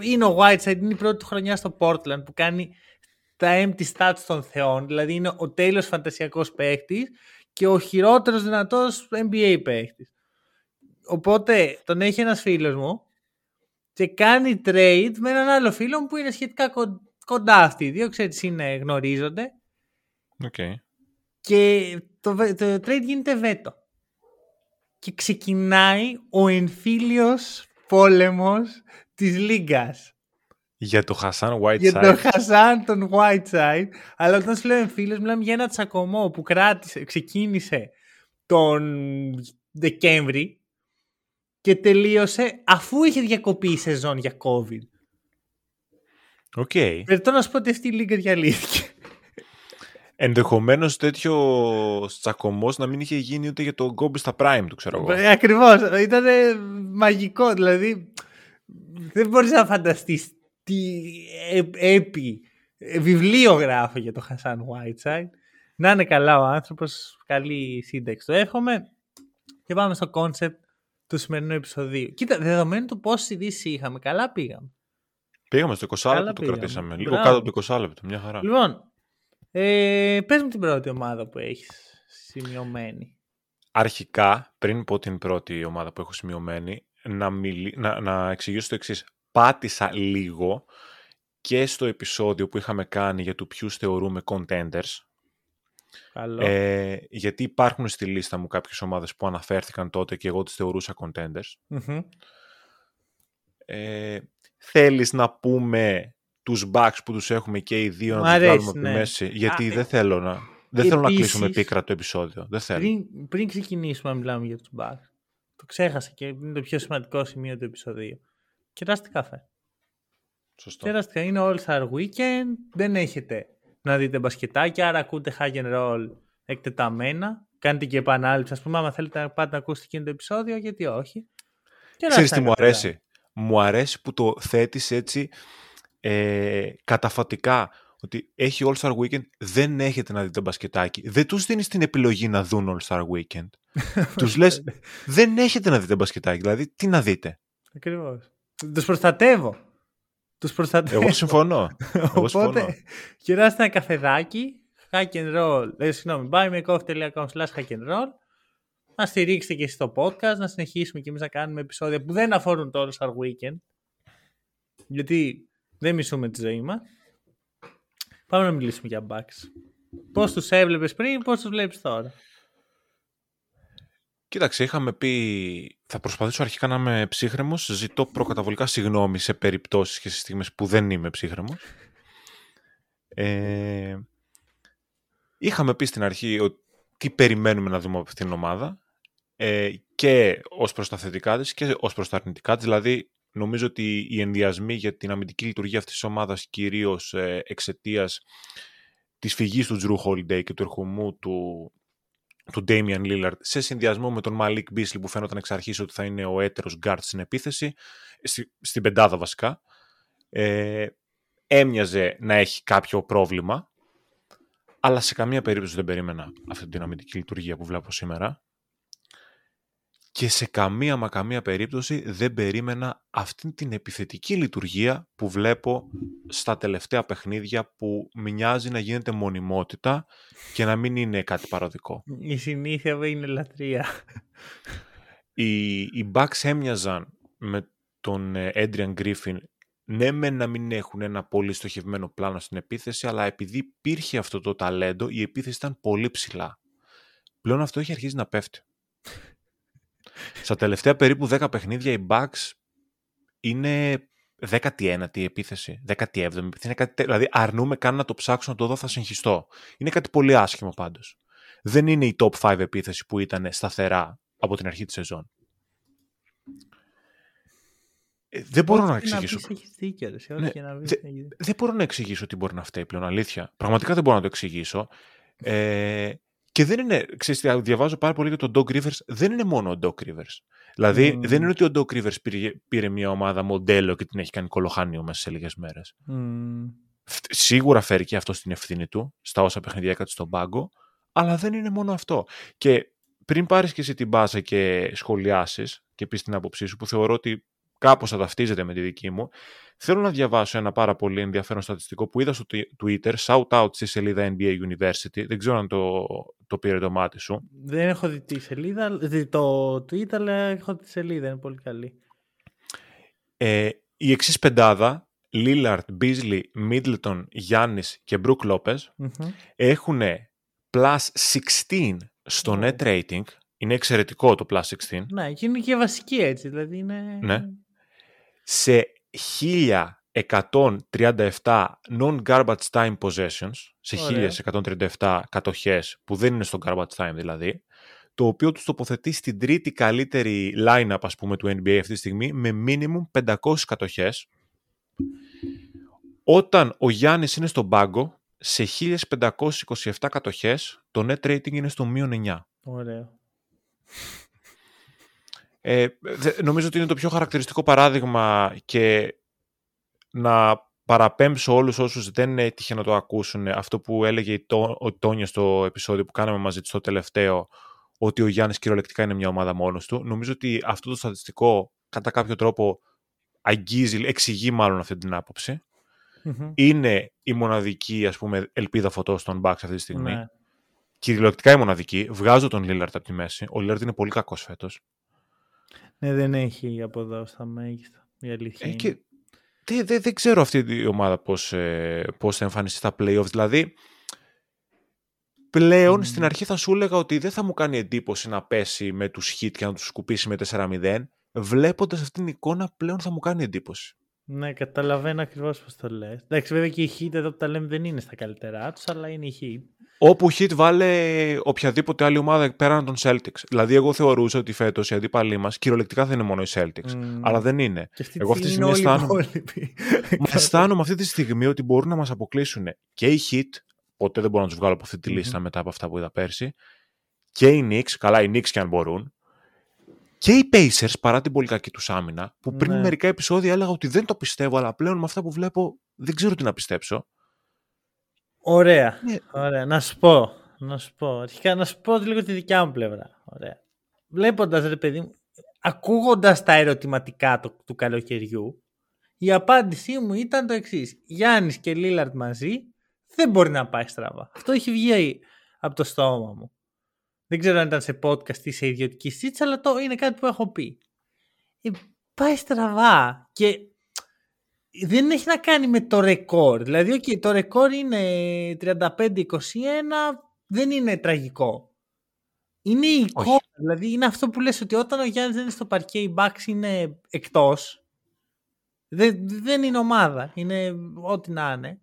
είναι ο Whiteside, είναι η πρώτη του χρονιά στο Portland που κάνει τα empty stats των θεών, δηλαδή είναι ο τέλειος φαντασιακός παίκτης και ο χειρότερος δυνατός NBA παίκτης. Οπότε τον έχει ένας φίλος μου και κάνει trade με έναν άλλο φίλο που είναι σχετικά κοντά αυτοί οι δύο, ξέρεις είναι, γνωρίζονται. Okay. Και το, το trade γίνεται βέτο. Και ξεκινάει ο εμφύλιος πόλεμος της Λίγκας. Για το Χασάν Whiteside. Για το Χασάν τον Whiteside. Αλλά όταν σου λέω εμφύλιος, μιλάμε για ένα τσακωμό που κράτησε, ξεκίνησε τον Δεκέμβρη και τελείωσε αφού είχε διακοπεί η σεζόν για COVID. OK. Okay. Πρέπει να σου πω ότι αυτή η λίγκα διαλύθηκε. Ενδεχομένως τέτοιο τσακωμός να μην είχε γίνει ούτε για το Kobe στα prime του, ξέρω εγώ. Ε, Ακριβώς. Ήταν μαγικό. Δηλαδή, δεν μπορείς να φανταστείς τι έπι βιβλίο γράφω για το Χασάν Whiteside. Να είναι καλά ο άνθρωπος. Καλή σύνταξη. Το εύχομαι. Και πάμε στο concept του σημερινού επεισοδίου. Κοίτα, δεδομένου του πόσες ειδήσεις είχαμε, καλά πήγαμε. Πήγαμε στο 20 λεπτό, το κρατήσαμε. Λίγο κάτω από το 20 λεπτό, μια χαρά. Λοιπόν, ε, πες μου την πρώτη ομάδα που έχεις σημειωμένη. Αρχικά, πριν πω την πρώτη ομάδα που έχω σημειωμένη, να, μιλ... να, να εξηγήσω το εξής. Πάτησα λίγο και στο επεισόδιο που είχαμε κάνει για το ποιους θεωρούμε contenders. Καλό. Ε, γιατί υπάρχουν στη λίστα μου κάποιες ομάδες που αναφέρθηκαν τότε και εγώ τις θεωρούσα contenders. mm Ε, θέλεις να πούμε τους backs που τους έχουμε και οι δύο να τους βγάλουμε από τη ναι. μέση; Γιατί δεν θέλω να... Δεν θέλω να κλείσουμε πίκρα το επεισόδιο. Δεν θέλω. Πριν, πριν ξεκινήσουμε να μιλάμε για τους backs, το ξέχασα και είναι το πιο σημαντικό σημείο του επεισοδίου. Κεράστη καφέ. Σωστό. Κεράστη είναι All Star Weekend, δεν έχετε να δείτε μπασκετάκι, άρα ακούτε hack and roll εκτεταμένα. Κάνετε και επανάληψη. Α πούμε, άμα θέλετε να πάτε να ακούσετε εκείνο το επεισόδιο, γιατί όχι. Ξέρεις τι μου αρέσει; Μου αρέσει που το θέτεις έτσι ε, καταφατικά ότι έχει All Star Weekend, δεν έχετε να δείτε μπασκετάκι. Δεν τους δίνεις την επιλογή να δουν All Star Weekend. τους λες, δεν έχετε να δείτε μπασκετάκι. Δηλαδή, τι να δείτε; Ακριβώς. Τους προστατεύω. Τους προστατεύω. Εγώ συμφωνώ. Εγώ Οπότε, κυράστε ένα καφεδάκι, hack and roll, ε, συγγνώμη, buymecoff.com slash hack and roll, να στηρίξετε και στο podcast, να συνεχίσουμε και εμείς να κάνουμε επεισόδια που δεν αφορούν το All Star Weekend. Γιατί δεν μισούμε τη ζωή μας. Πάμε να μιλήσουμε για Bucks. Πώς τους έβλεπες πριν, πώς τους βλέπεις τώρα; Κοίταξε, είχαμε πει. Θα προσπαθήσω αρχικά να είμαι ψύχρεμος. Ζητώ προκαταβολικά συγγνώμη σε περιπτώσεις και σε στιγμές που δεν είμαι ψύχρεμος. Ε, είχαμε πει στην αρχή ότι τι περιμένουμε να δούμε από αυτήν την ομάδα ε, και ως προς τα θετικά της και ως προς τα αρνητικά της. Δηλαδή, Νομίζω ότι οι ενδιασμοί για την αμυντική λειτουργία αυτής της ομάδας κυρίως ε, εξαιτίας της φυγής του Τζρου Holiday και του ερχομού του, του Damian Lillard σε συνδυασμό με τον Malik Beasley που φαίνονταν εξ αρχής ότι θα είναι ο έτερος guard στην επίθεση, στη, στην πεντάδα βασικά, ε, έμοιαζε να έχει κάποιο πρόβλημα, αλλά σε καμία περίπτωση δεν περίμενα αυτή την αμυντική λειτουργία που βλέπω σήμερα και σε καμία μα καμία περίπτωση δεν περίμενα αυτή την επιθετική λειτουργία που βλέπω στα τελευταία παιχνίδια που μοιάζει να γίνεται μονιμότητα και να μην είναι κάτι παροδικό. Η συνήθεια είναι λατρεία. Οι, οι Bucks έμοιαζαν με τον ε, Adrian Griffin ναι με να μην έχουν ένα πολύ στοχευμένο πλάνο στην επίθεση αλλά επειδή υπήρχε αυτό το ταλέντο η επίθεση ήταν πολύ ψηλά. Πλέον αυτό έχει αρχίσει να πέφτει. Στα τελευταία περίπου 10 παιχνίδια οι Bucks είναι 19η επίθεση, 17η επίθεση. κάτι, δηλαδή αρνούμε καν να το ψάξω να το δω, θα συγχυστώ. Είναι κάτι πολύ άσχημο πάντως. Δεν είναι η top 5 επίθεση που ήταν σταθερά από την αρχή της σεζόν. Ε, δεν μπορώ να εξηγήσω. Ναι, δεν μπορώ να εξηγήσω τι μπορεί να φταίει πλέον, αλήθεια. Πραγματικά δεν μπορώ να το εξηγήσω. Ε, και δεν είναι, ξέρεις, διαβάζω πάρα πολύ για τον Doc Rivers, δεν είναι μόνο ο Doc Rivers. Δηλαδή, δεν είναι ότι ο Doc Rivers πήρε, πήρε μια ομάδα μοντέλο και την έχει κάνει κολοχάνιο μέσα σε λίγες μέρες. Σίγουρα φέρει και αυτό στην ευθύνη του, στα όσα παιχνιδιά έκανε στον πάγκο, αλλά δεν είναι μόνο αυτό. Και πριν πάρεις και εσύ την μπάζα και σχολιάσεις και πεις την άποψή σου, που θεωρώ ότι κάπως θα ταυτίζεται με τη δική μου, θέλω να διαβάσω ένα πάρα πολύ ενδιαφέρον στατιστικό που είδα στο Twitter, shout out στη σελίδα NBA University, δεν ξέρω αν το, το πήρε το μάτι σου. Δεν έχω δει τη σελίδα, δει το Twitter, αλλά έχω τη σελίδα, είναι πολύ καλή. Ε, η εξής πεντάδα, Λίλαρτ, Μπίζλι, Μίτλτον, Γιάννης και Μπρουκ Λόπες, έχουν plus 16 στο net rating. Είναι εξαιρετικό το plus 16. Ναι, και είναι και βασική έτσι, δηλαδή είναι... Ναι. Σε 1137 non-garbage time possessions, σε 1137 κατοχές που δεν είναι στο garbage time δηλαδή, το οποίο τους τοποθετεί στην τρίτη καλύτερη line-up ας πούμε του NBA αυτή τη στιγμή με minimum 500 κατοχές. Όταν ο Γιάννης είναι στον πάγκο, σε 1527 κατοχές, το net rating είναι στο μείον 9. Ωραίο. Ε, νομίζω ότι είναι το πιο χαρακτηριστικό παράδειγμα και να παραπέμψω όλους όσους δεν έτυχε να το ακούσουν αυτό που έλεγε ο Τόνιο στο επεισόδιο που κάναμε μαζί του στο τελευταίο ότι ο Γιάννης κυριολεκτικά είναι μια ομάδα μόνος του. Νομίζω ότι αυτό το στατιστικό κατά κάποιο τρόπο αγγίζει, εξηγεί μάλλον αυτή την άποψη. Είναι η μοναδική ας πούμε, ελπίδα φωτός στον Bucks αυτή τη στιγμή. Ναι. Κυριολεκτικά η μοναδική. Βγάζω τον Λίλαρτ από τη μέση. Ο Λίλαρτ είναι πολύ κακός φέτος. Ναι, δεν έχει αποδώσει τα μέγιστα. Η αλήθεια ε, και δεν, δεν, δεν ξέρω αυτή η ομάδα πώς, ε, πώς θα εμφανιστεί στα playoffs. Δηλαδή, πλέον στην αρχή θα σου έλεγα ότι δεν θα μου κάνει εντύπωση να πέσει με τους hit και να τους σκουπίσει με 4-0. Βλέποντας αυτήν την εικόνα πλέον θα μου κάνει εντύπωση. Ναι, καταλαβαίνω ακριβώς πώς το λες. Εντάξει, βέβαια και οι hit εδώ που τα λέμε δεν είναι στα καλύτερά τους, αλλά είναι οι hit. Όπου hit βάλε οποιαδήποτε άλλη ομάδα πέραν των Celtics. Δηλαδή, εγώ θεωρούσα ότι φέτος οι αντίπαλοι μας κυριολεκτικά δεν είναι μόνο οι Celtics. Αλλά δεν είναι. εγώ αυτή τη στιγμή αισθάνομαι. αισθάνομαι αυτή τη στιγμή ότι μπορούν να μας αποκλείσουν και οι hit, ποτέ δεν μπορώ να τους βγάλω από αυτή τη λίστα μετά από αυτά που είδα πέρσι, και οι Knicks, καλά οι Knicks και αν μπορούν, και οι Pacers παρά την πολύ κακή τους άμυνα, που πριν ναι. μερικά επεισόδια έλεγα ότι δεν το πιστεύω, αλλά πλέον με αυτά που βλέπω δεν ξέρω τι να πιστέψω. Ωραία. Ναι. Ωραία. Να σου πω. Να σου πω. Αρχικά να σου πω λίγο τη δικιά μου πλευρά. Ωραία. Βλέποντας ρε παιδί μου, ακούγοντας τα ερωτηματικά του, του καλοκαιριού, η απάντησή μου ήταν το εξής. Γιάννης και Λίλαρτ μαζί δεν μπορεί να πάει στραβά. Αυτό έχει βγει από το στόμα μου. Δεν ξέρω αν ήταν σε podcast ή σε ιδιωτική συζήτηση, αλλά το είναι κάτι που έχω πει. Ε, πάει στραβά και δεν έχει να κάνει με το ρεκόρ. Δηλαδή, okay, το ρεκόρ είναι 35-21, δεν είναι τραγικό. Είναι η εικόνα. Δηλαδή, είναι αυτό που λες ότι όταν ο Γιάννης δεν είναι στο παρκέ, η Bucks είναι εκτός. Δεν, δεν είναι ομάδα. Είναι ό,τι να είναι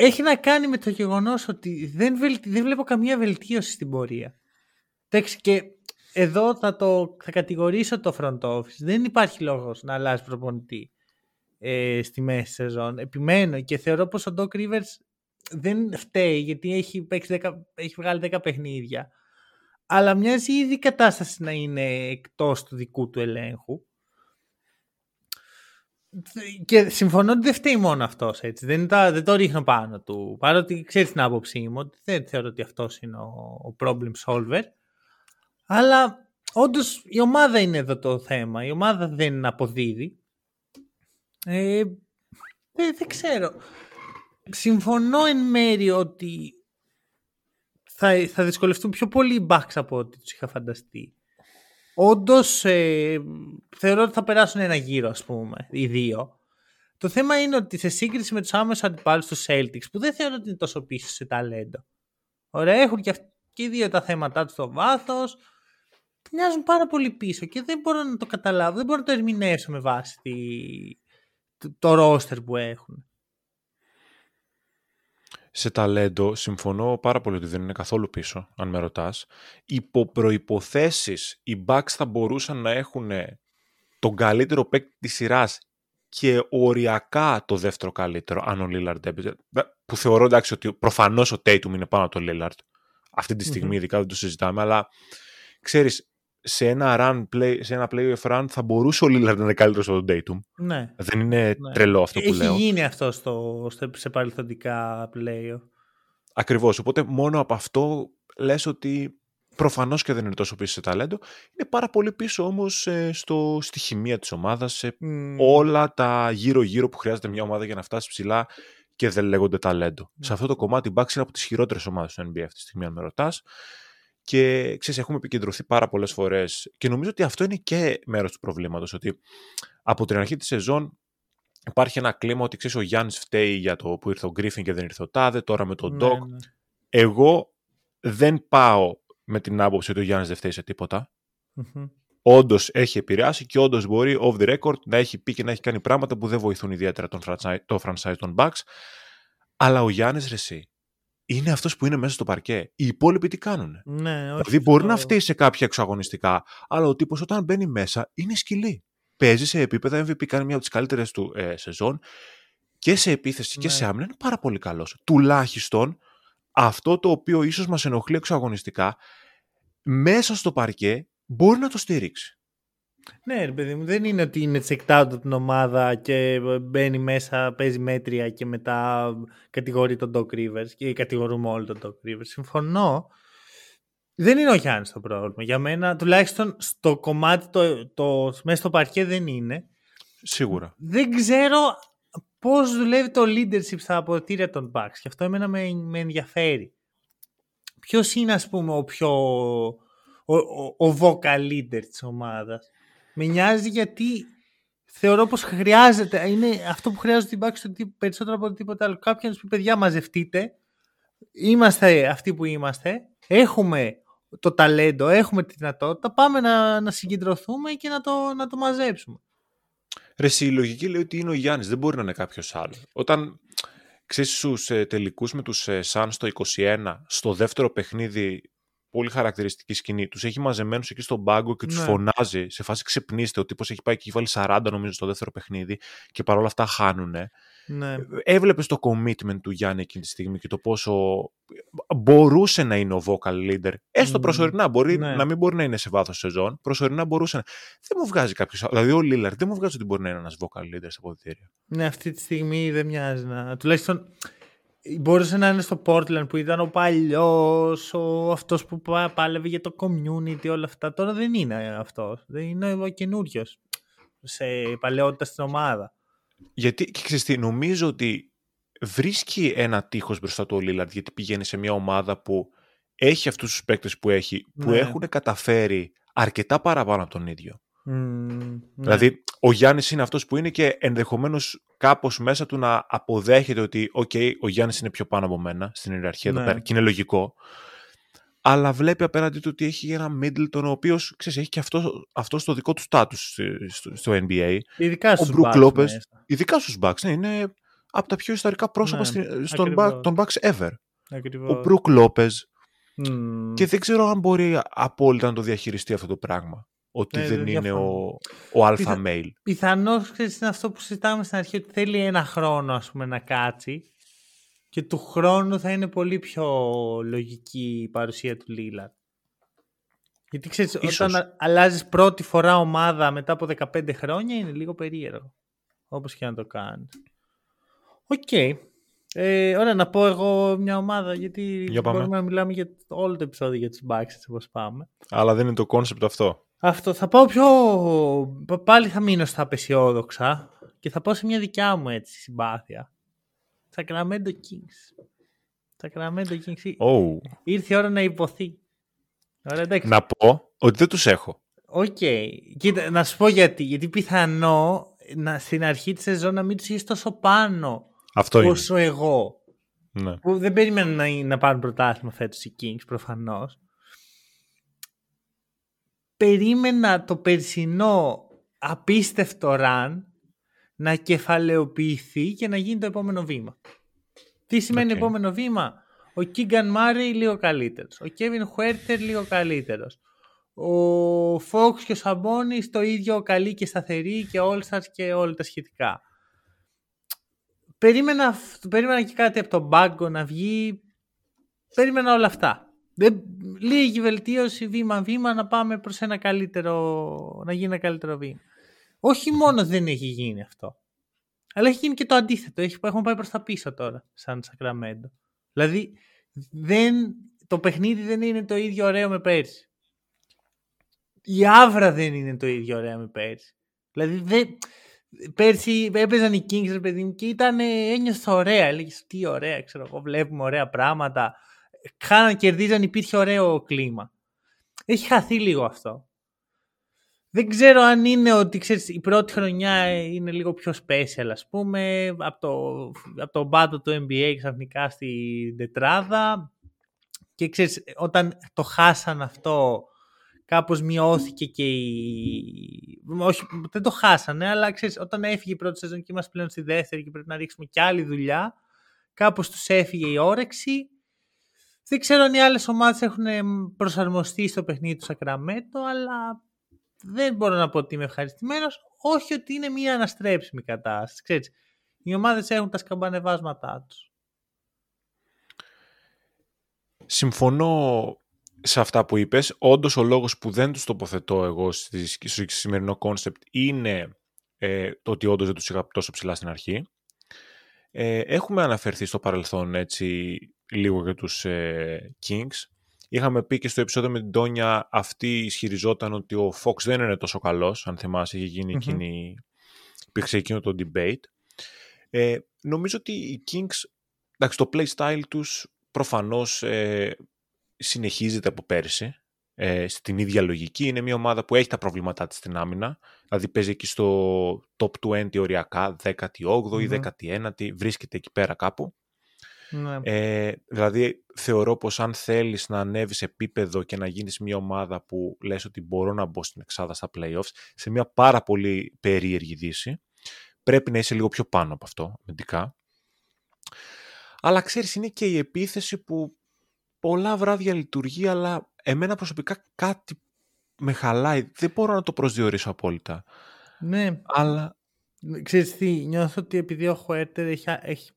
έχει να κάνει με το γεγονός ότι δεν, δεν βλέπω καμία βελτίωση στην πορεία. Εντάξει, και εδώ θα, το, θα κατηγορήσω το front office. Δεν υπάρχει λόγος να αλλάζει προπονητή ε, στη μέση σεζόν. Επιμένω και θεωρώ πως ο Doc Rivers δεν φταίει γιατί έχει, 10, έχει βγάλει 10 παιχνίδια. Αλλά μοιάζει ήδη η κατάσταση να είναι εκτός του δικού του ελέγχου και συμφωνώ ότι δεν φταίει μόνο αυτός. Δεν, δεν το ρίχνω πάνω του. Παρότι ξέρεις την άποψή μου ότι δεν θεωρώ ότι αυτός είναι ο, ο problem solver. Αλλά όντως η ομάδα είναι εδώ το θέμα. Η ομάδα δεν αποδίδει. Ε, δεν, δεν ξέρω. Συμφωνώ εν μέρη ότι θα, θα δυσκολευτούν πιο πολύ οι Bucks από ό,τι τους είχα φανταστεί. Όντως, ε, θεωρώ ότι θα περάσουν ένα γύρο, ας πούμε, οι δύο. Το θέμα είναι ότι σε σύγκριση με τους άμεσους αντιπάλους τους Celtics, που δεν θεωρώ ότι είναι τόσο πίσω σε ταλέντο. Ωραία, έχουν και, και οι δύο τα θέματα τους στο βάθος. Μοιάζουν πάρα πολύ πίσω και δεν μπορώ να το καταλάβω, δεν μπορώ να το ερμηνεύσω με βάση τη, το, το ρόστερ που έχουν σε ταλέντο συμφωνώ πάρα πολύ ότι δεν είναι καθόλου πίσω, αν με ρωτάς. Υπό προϋποθέσεις, οι Bucks θα μπορούσαν να έχουν τον καλύτερο παίκτη της σειράς και οριακά το δεύτερο καλύτερο, αν ο Lillard έπαιζε. Που θεωρώ εντάξει ότι προφανώς ο Tatum είναι πάνω από τον Lillard. Αυτή τη στιγμη ειδικά δεν το συζητάμε, αλλά ξέρεις, σε ένα, run play, σε ένα playoff run θα μπορούσε ο Λίλαρντ να είναι καλύτερος από τον Dayton. Ναι. Δεν είναι ναι. τρελό αυτό που Έχει λέω. Έχει γίνει αυτό στο, σε παρελθοντικά playoff. Ακριβώς. Οπότε μόνο από αυτό λες ότι προφανώς και δεν είναι τόσο πίσω σε ταλέντο. Είναι πάρα πολύ πίσω όμως ε, στη χημεία της ομάδας, σε όλα τα γύρω-γύρω που χρειάζεται μια ομάδα για να φτάσει ψηλά και δεν λέγονται ταλέντο. Σε αυτό το κομμάτι, η Bucks είναι από τις χειρότερες ομάδες του NBA αυτή τη στιγμή, αν με ρωτάς. Και ξέρεις, έχουμε επικεντρωθεί πάρα πολλές φορές και νομίζω ότι αυτό είναι και μέρος του προβλήματος, ότι από την αρχή της σεζόν υπάρχει ένα κλίμα ότι ξέρεις ο Γιάννης φταίει για το που ήρθε ο Γκρίφιν και δεν ήρθε ο Τάδε, τώρα με τον Ντοκ. Ναι, ναι. Εγώ δεν πάω με την άποψη ότι ο Γιάννης δεν φταίει σε τίποτα. Mm-hmm. Όντως έχει επηρεάσει και όντως μπορεί off the record να έχει πει και να έχει κάνει πράγματα που δεν βοηθούν ιδιαίτερα τον franchise, το franchise των Bucks. Αλλά ο Γιάννης Ρεσί είναι αυτός που είναι μέσα στο παρκέ. Οι υπόλοιποι τι κάνουν. Ναι, όχι δηλαδή μπορεί να φταίει σε κάποια εξαγωνιστικά, αλλά ο τύπος όταν μπαίνει μέσα είναι σκυλή. Παίζει σε επίπεδα MVP, κάνει μια από τις καλύτερες του ε, σεζόν και σε επίθεση και σε ναι. άμυνα είναι πάρα πολύ καλός. Τουλάχιστον αυτό το οποίο ίσως μας ενοχλεί εξαγωνιστικά, μέσα στο παρκέ μπορεί να το στηρίξει. Ναι, ρε παιδί μου, δεν είναι ότι είναι checked out από την ομάδα και μπαίνει μέσα, παίζει μέτρια και μετά κατηγορεί τον Doc Rivers και κατηγορούμε όλοι τον Doc Rivers. Συμφωνώ. Δεν είναι ο Γιάννη το πρόβλημα. Για μένα, τουλάχιστον στο κομμάτι το, το, μέσα στο παρκέ δεν είναι. Σίγουρα. Δεν ξέρω πώς δουλεύει το leadership στα αποδητήρια των Bucks και αυτό εμένα με, με ενδιαφέρει. Ποιος είναι, ας πούμε, ο πιο ο, ο, ο vocal leader της ομάδας; Με νοιάζει γιατί θεωρώ πως χρειάζεται, είναι αυτό που χρειάζεται την Bucks περισσότερο από τίποτα άλλο. Κάποιοι να πει παιδιά μαζευτείτε, είμαστε αυτοί που είμαστε, έχουμε το ταλέντο, έχουμε τη δυνατότητα, πάμε να, να συγκεντρωθούμε και να το, να το μαζέψουμε. Ρε, η λογική λέει ότι είναι ο Γιάννης, δεν μπορεί να είναι κάποιος άλλος. Όταν ξέρεις στους ε, τελικούς με τους ε, Suns το 21, στο δεύτερο παιχνίδι πολύ χαρακτηριστική σκηνή. Τους έχει μαζεμένους εκεί στον πάγκο και τους ναι. φωνάζει σε φάση ξυπνήστε. Ο τύπος έχει πάει και έχει βάλει 40 νομίζω στο δεύτερο παιχνίδι και παρόλα αυτά χάνουν. Ναι. Έβλεπες το commitment του Γιάννη εκείνη τη στιγμή και το πόσο μπορούσε να είναι ο vocal leader. Έστω προσωρινά. Μπορεί ναι. να μην μπορεί να είναι σε βάθος σεζόν. Προσωρινά μπορούσε να. Δεν μου βγάζει κάποιος. Δηλαδή ο Λίλαρ δεν μου βγάζει ότι μπορεί να είναι ένας vocal leader στα αποδητήρια. Ναι, αυτή τη στιγμή δεν μοιάζει να. Τουλάχιστον Μπορούσε να είναι στο Portland που ήταν ο παλιός, ο αυτός που πάλευε για το community, όλα αυτά. Τώρα δεν είναι αυτός. Δεν είναι ο καινούριος σε παλαιότητα στην ομάδα. Γιατί, και ξέρεις τι, νομίζω ότι βρίσκει ένα τείχος μπροστά του ο Λίλαρντ, γιατί πηγαίνει σε μια ομάδα που έχει αυτούς τους παίκτες που έχει, που ναι. έχουν καταφέρει αρκετά παραπάνω από τον ίδιο. Ναι. Δηλαδή, ο Γιάννης είναι αυτός που είναι και ενδεχομένως κάπως μέσα του να αποδέχεται ότι, OK, ο Γιάννης είναι πιο πάνω από μένα στην ιεραρχία εδώ ναι. πέρα και είναι λογικό. Αλλά βλέπει απέναντί του ότι έχει ένα Middleton ο οποίο έχει και αυτό, αυτό στο δικό του στάτου στο, στο, NBA. Ειδικά στους Bucks. Ειδικά στους Bucks, ναι, είναι από τα πιο ιστορικά πρόσωπα ναι, στον τον Bucks ever. Ακριβώς. Ο Μπρουκ Λόπες. Mm. Και δεν ξέρω αν μπορεί απόλυτα να το διαχειριστεί αυτό το πράγμα ότι ναι, δεν είναι ο, ο αλφα Πιθα... mail. Πιθανώς είναι αυτό που συζητάμε στην αρχή ότι θέλει ένα χρόνο ας πούμε να κάτσει και του χρόνου θα είναι πολύ πιο λογική η παρουσία του Λίλα. Γιατί ξέρεις, όταν αλλάζεις πρώτη φορά ομάδα μετά από 15 χρόνια είναι λίγο περίεργο. Όπως και να το κάνεις. OK. Okay. Ε, ωραία, να πω εγώ μια ομάδα, γιατί μπορούμε να μιλάμε για όλο το επεισόδιο για τους Bucks, όπως πάμε. Αλλά δεν είναι το concept αυτό. Αυτό. Θα πάω πιο... Πάλι θα μείνω στα απαισιόδοξα και θα πάω σε μια δικιά μου έτσι συμπάθεια. Sacramento Kings. Sacramento Kings. Oh. Ήρθε η ώρα να ειπωθεί. Ωραία, να πω ότι δεν τους έχω. OK. Okay. Κοίτα, να σου πω γιατί. Γιατί πιθανό να, στην αρχή της σεζόν να μην τους είσαι τόσο πάνω Αυτό όσο είναι. εγώ. Ναι. Που δεν περίμενα να, να πάρουν πρωτάθλημα φέτος οι Kings προφανώς περίμενα το περσινό απίστευτο run να κεφαλαιοποιηθεί και να γίνει το επόμενο βήμα. Τι σημαίνει επόμενο βήμα; Ο Κίγκαν Μάρι λίγο καλύτερος. Ο Κέβιν Χουέρτερ λίγο καλύτερος. Ο Φόξ και ο Σαμπόνις το ίδιο καλή και σταθερή και all και όλα τα σχετικά. Περίμενα, περίμενα και κάτι από τον μπάγκο να βγει. Περίμενα όλα αυτά. Δεν, λίγη βελτίωση βήμα-βήμα να πάμε προς ένα καλύτερο, να γίνει ένα καλύτερο βήμα. Όχι μόνο δεν έχει γίνει αυτό, αλλά έχει γίνει και το αντίθετο. Έχει, έχουμε πάει προς τα πίσω τώρα, σαν Σακραμέντο. Δηλαδή, δεν, το παιχνίδι δεν είναι το ίδιο ωραίο με πέρσι. Η άβρα δεν είναι το ίδιο ωραίο με πέρσι. Δηλαδή, δεν, πέρσι έπαιζαν οι Kings, ρε παιδί μου, και ήταν, ένιωθα ωραία. Έλεγες, τι ωραία, ξέρω εγώ, βλέπουμε ωραία πράγματα χάναν, κερδίζαν, υπήρχε ωραίο κλίμα. Έχει χαθεί λίγο αυτό. δεν ξέρω αν είναι ότι ξέρεις, η πρώτη χρονιά είναι λίγο πιο special ας πούμε από το, από το μπάτο του NBA ξαφνικά στην τετράδα και ξέρεις όταν το χάσαν αυτό κάπως μειώθηκε και η... Όχι, δεν το χάσανε, αλλά ξέρεις, όταν έφυγε η πρώτη σεζόν και είμαστε πλέον στη δεύτερη και πρέπει να ρίξουμε και άλλη δουλειά, κάπως τους έφυγε η όρεξη. Δεν ξέρω αν οι άλλες ομάδες έχουν προσαρμοστεί στο παιχνίδι του Σακραμέτο, αλλά δεν μπορώ να πω ότι είμαι ευχαριστημένος. Όχι ότι είναι μια αναστρέψιμη κατάσταση. Ξέρεις, οι ομάδες έχουν τα σκαμπανεβάσματά τους. Συμφωνώ σε αυτά που είπες. Όντως ο λόγος που δεν τους τοποθετώ εγώ στο σημερινό concept είναι ε, το ότι όντως δεν τους είχα τόσο ψηλά στην αρχή. Ε, έχουμε αναφερθεί στο παρελθόν έτσι λίγο για τους ε, Kings. Είχαμε πει και στο επεισόδιο με την Τόνια αυτή ισχυριζόταν ότι ο Fox δεν είναι τόσο καλός, αν θυμάσαι είχε γίνει mm-hmm. εκείνη, υπήρξε εκείνο το debate. Ε, νομίζω ότι οι Kings, εντάξει, το playstyle τους προφανώς ε, συνεχίζεται από πέρσι. Ε, στην ίδια λογική. Είναι μια ομάδα που έχει τα προβλήματά της στην άμυνα. Δηλαδή παίζει εκεί στο top 20 οριακά, 18η ή 19η, βρίσκεται εκεί πέρα κάπου. Ναι. Ε, δηλαδή θεωρώ πως αν θέλεις να ανέβεις επίπεδο και να γίνεις μια ομάδα που λες ότι μπορώ να μπω στην εξάδα στα playoffs σε μια πάρα πολύ περίεργη δύση πρέπει να είσαι λίγο πιο πάνω από αυτό αμυντικά. Αλλά ξέρεις είναι και η επίθεση που πολλά βράδια λειτουργεί, αλλά εμένα προσωπικά κάτι με χαλάει. Δεν μπορώ να το προσδιορίσω απόλυτα. Ναι. Αλλά... Ξέρεις τι, νιώθω ότι επειδή ο Χουέρτερ έχει, έχει